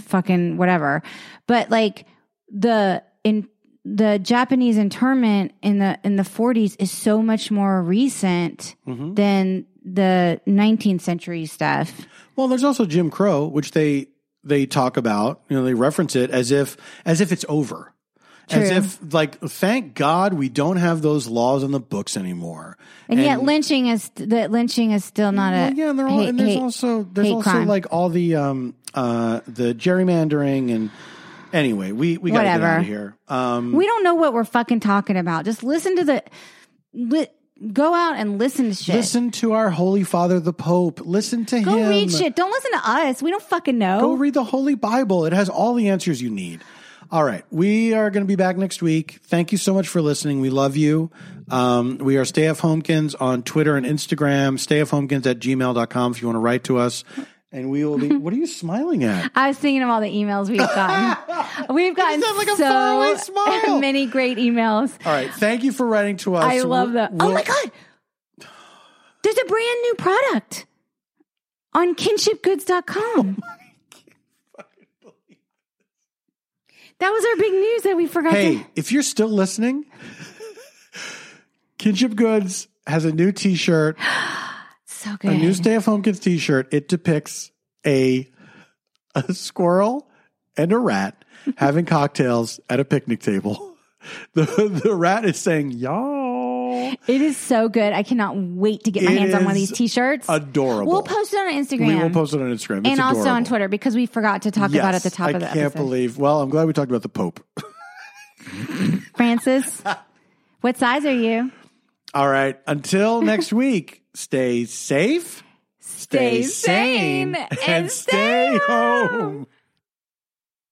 A: fucking whatever. But like the in the Japanese internment in the in the 40s is so much more recent than the 19th century stuff.
B: well there's also jim crow which they they talk about you know they reference it as if as if it's over as if like thank god we don't have those laws on the books anymore
A: And, yet lynching is that lynching is still not a
B: Well, yeah, and, all,
A: hate-
B: and there's
A: hate-
B: also there's also
A: crime.
B: like all the um uh the gerrymandering and anyway, we we got to get out of here. Um,
A: we don't know what we're fucking talking about. Just listen to the li, go out and listen to shit.
B: listen to our Holy Father, the Pope. Listen to
A: go
B: him.
A: Go read shit. Don't listen to us. We don't fucking know.
B: Go read the Holy Bible. It has all the answers you need. All right. We are going to be back next week. Thank you so much for listening. We love you. Um, we are Stay F Homekins on Twitter and Instagram, stayfhomekins at gmail.com if you want to write to us. And we will be, what are you smiling at?
A: I was thinking of all the emails we've gotten. we've gotten
B: like a
A: so
B: smile.
A: many great emails.
B: All right. Thank you for writing to us.
A: I love that. Oh my god. There's a brand new product on kinshipgoods.com. Oh that was our big news that we forgot
B: Hey,
A: to
B: if you're still listening, Kinship Goods has a new t
A: so
B: a new Stay F. Homekins t shirt. It depicts a, a squirrel and a rat having cocktails at a picnic table. The, the rat is saying, y'all.
A: It is so good. I cannot wait to get my
B: It
A: hands on one of
B: is
A: these t-shirts.
B: Adorable.
A: We'll post it on Instagram.
B: We will post it on Instagram. It's
A: and also on
B: adorable.
A: Twitter because we forgot to talk about it at the
B: Yes,
A: top
B: I
A: of the
B: can't
A: episode.
B: believe. Well, I'm glad we talked about the Pope.
A: Francis, what size are you?
B: All right. Until next week, stay safe,
A: Stay sane and stay
B: home.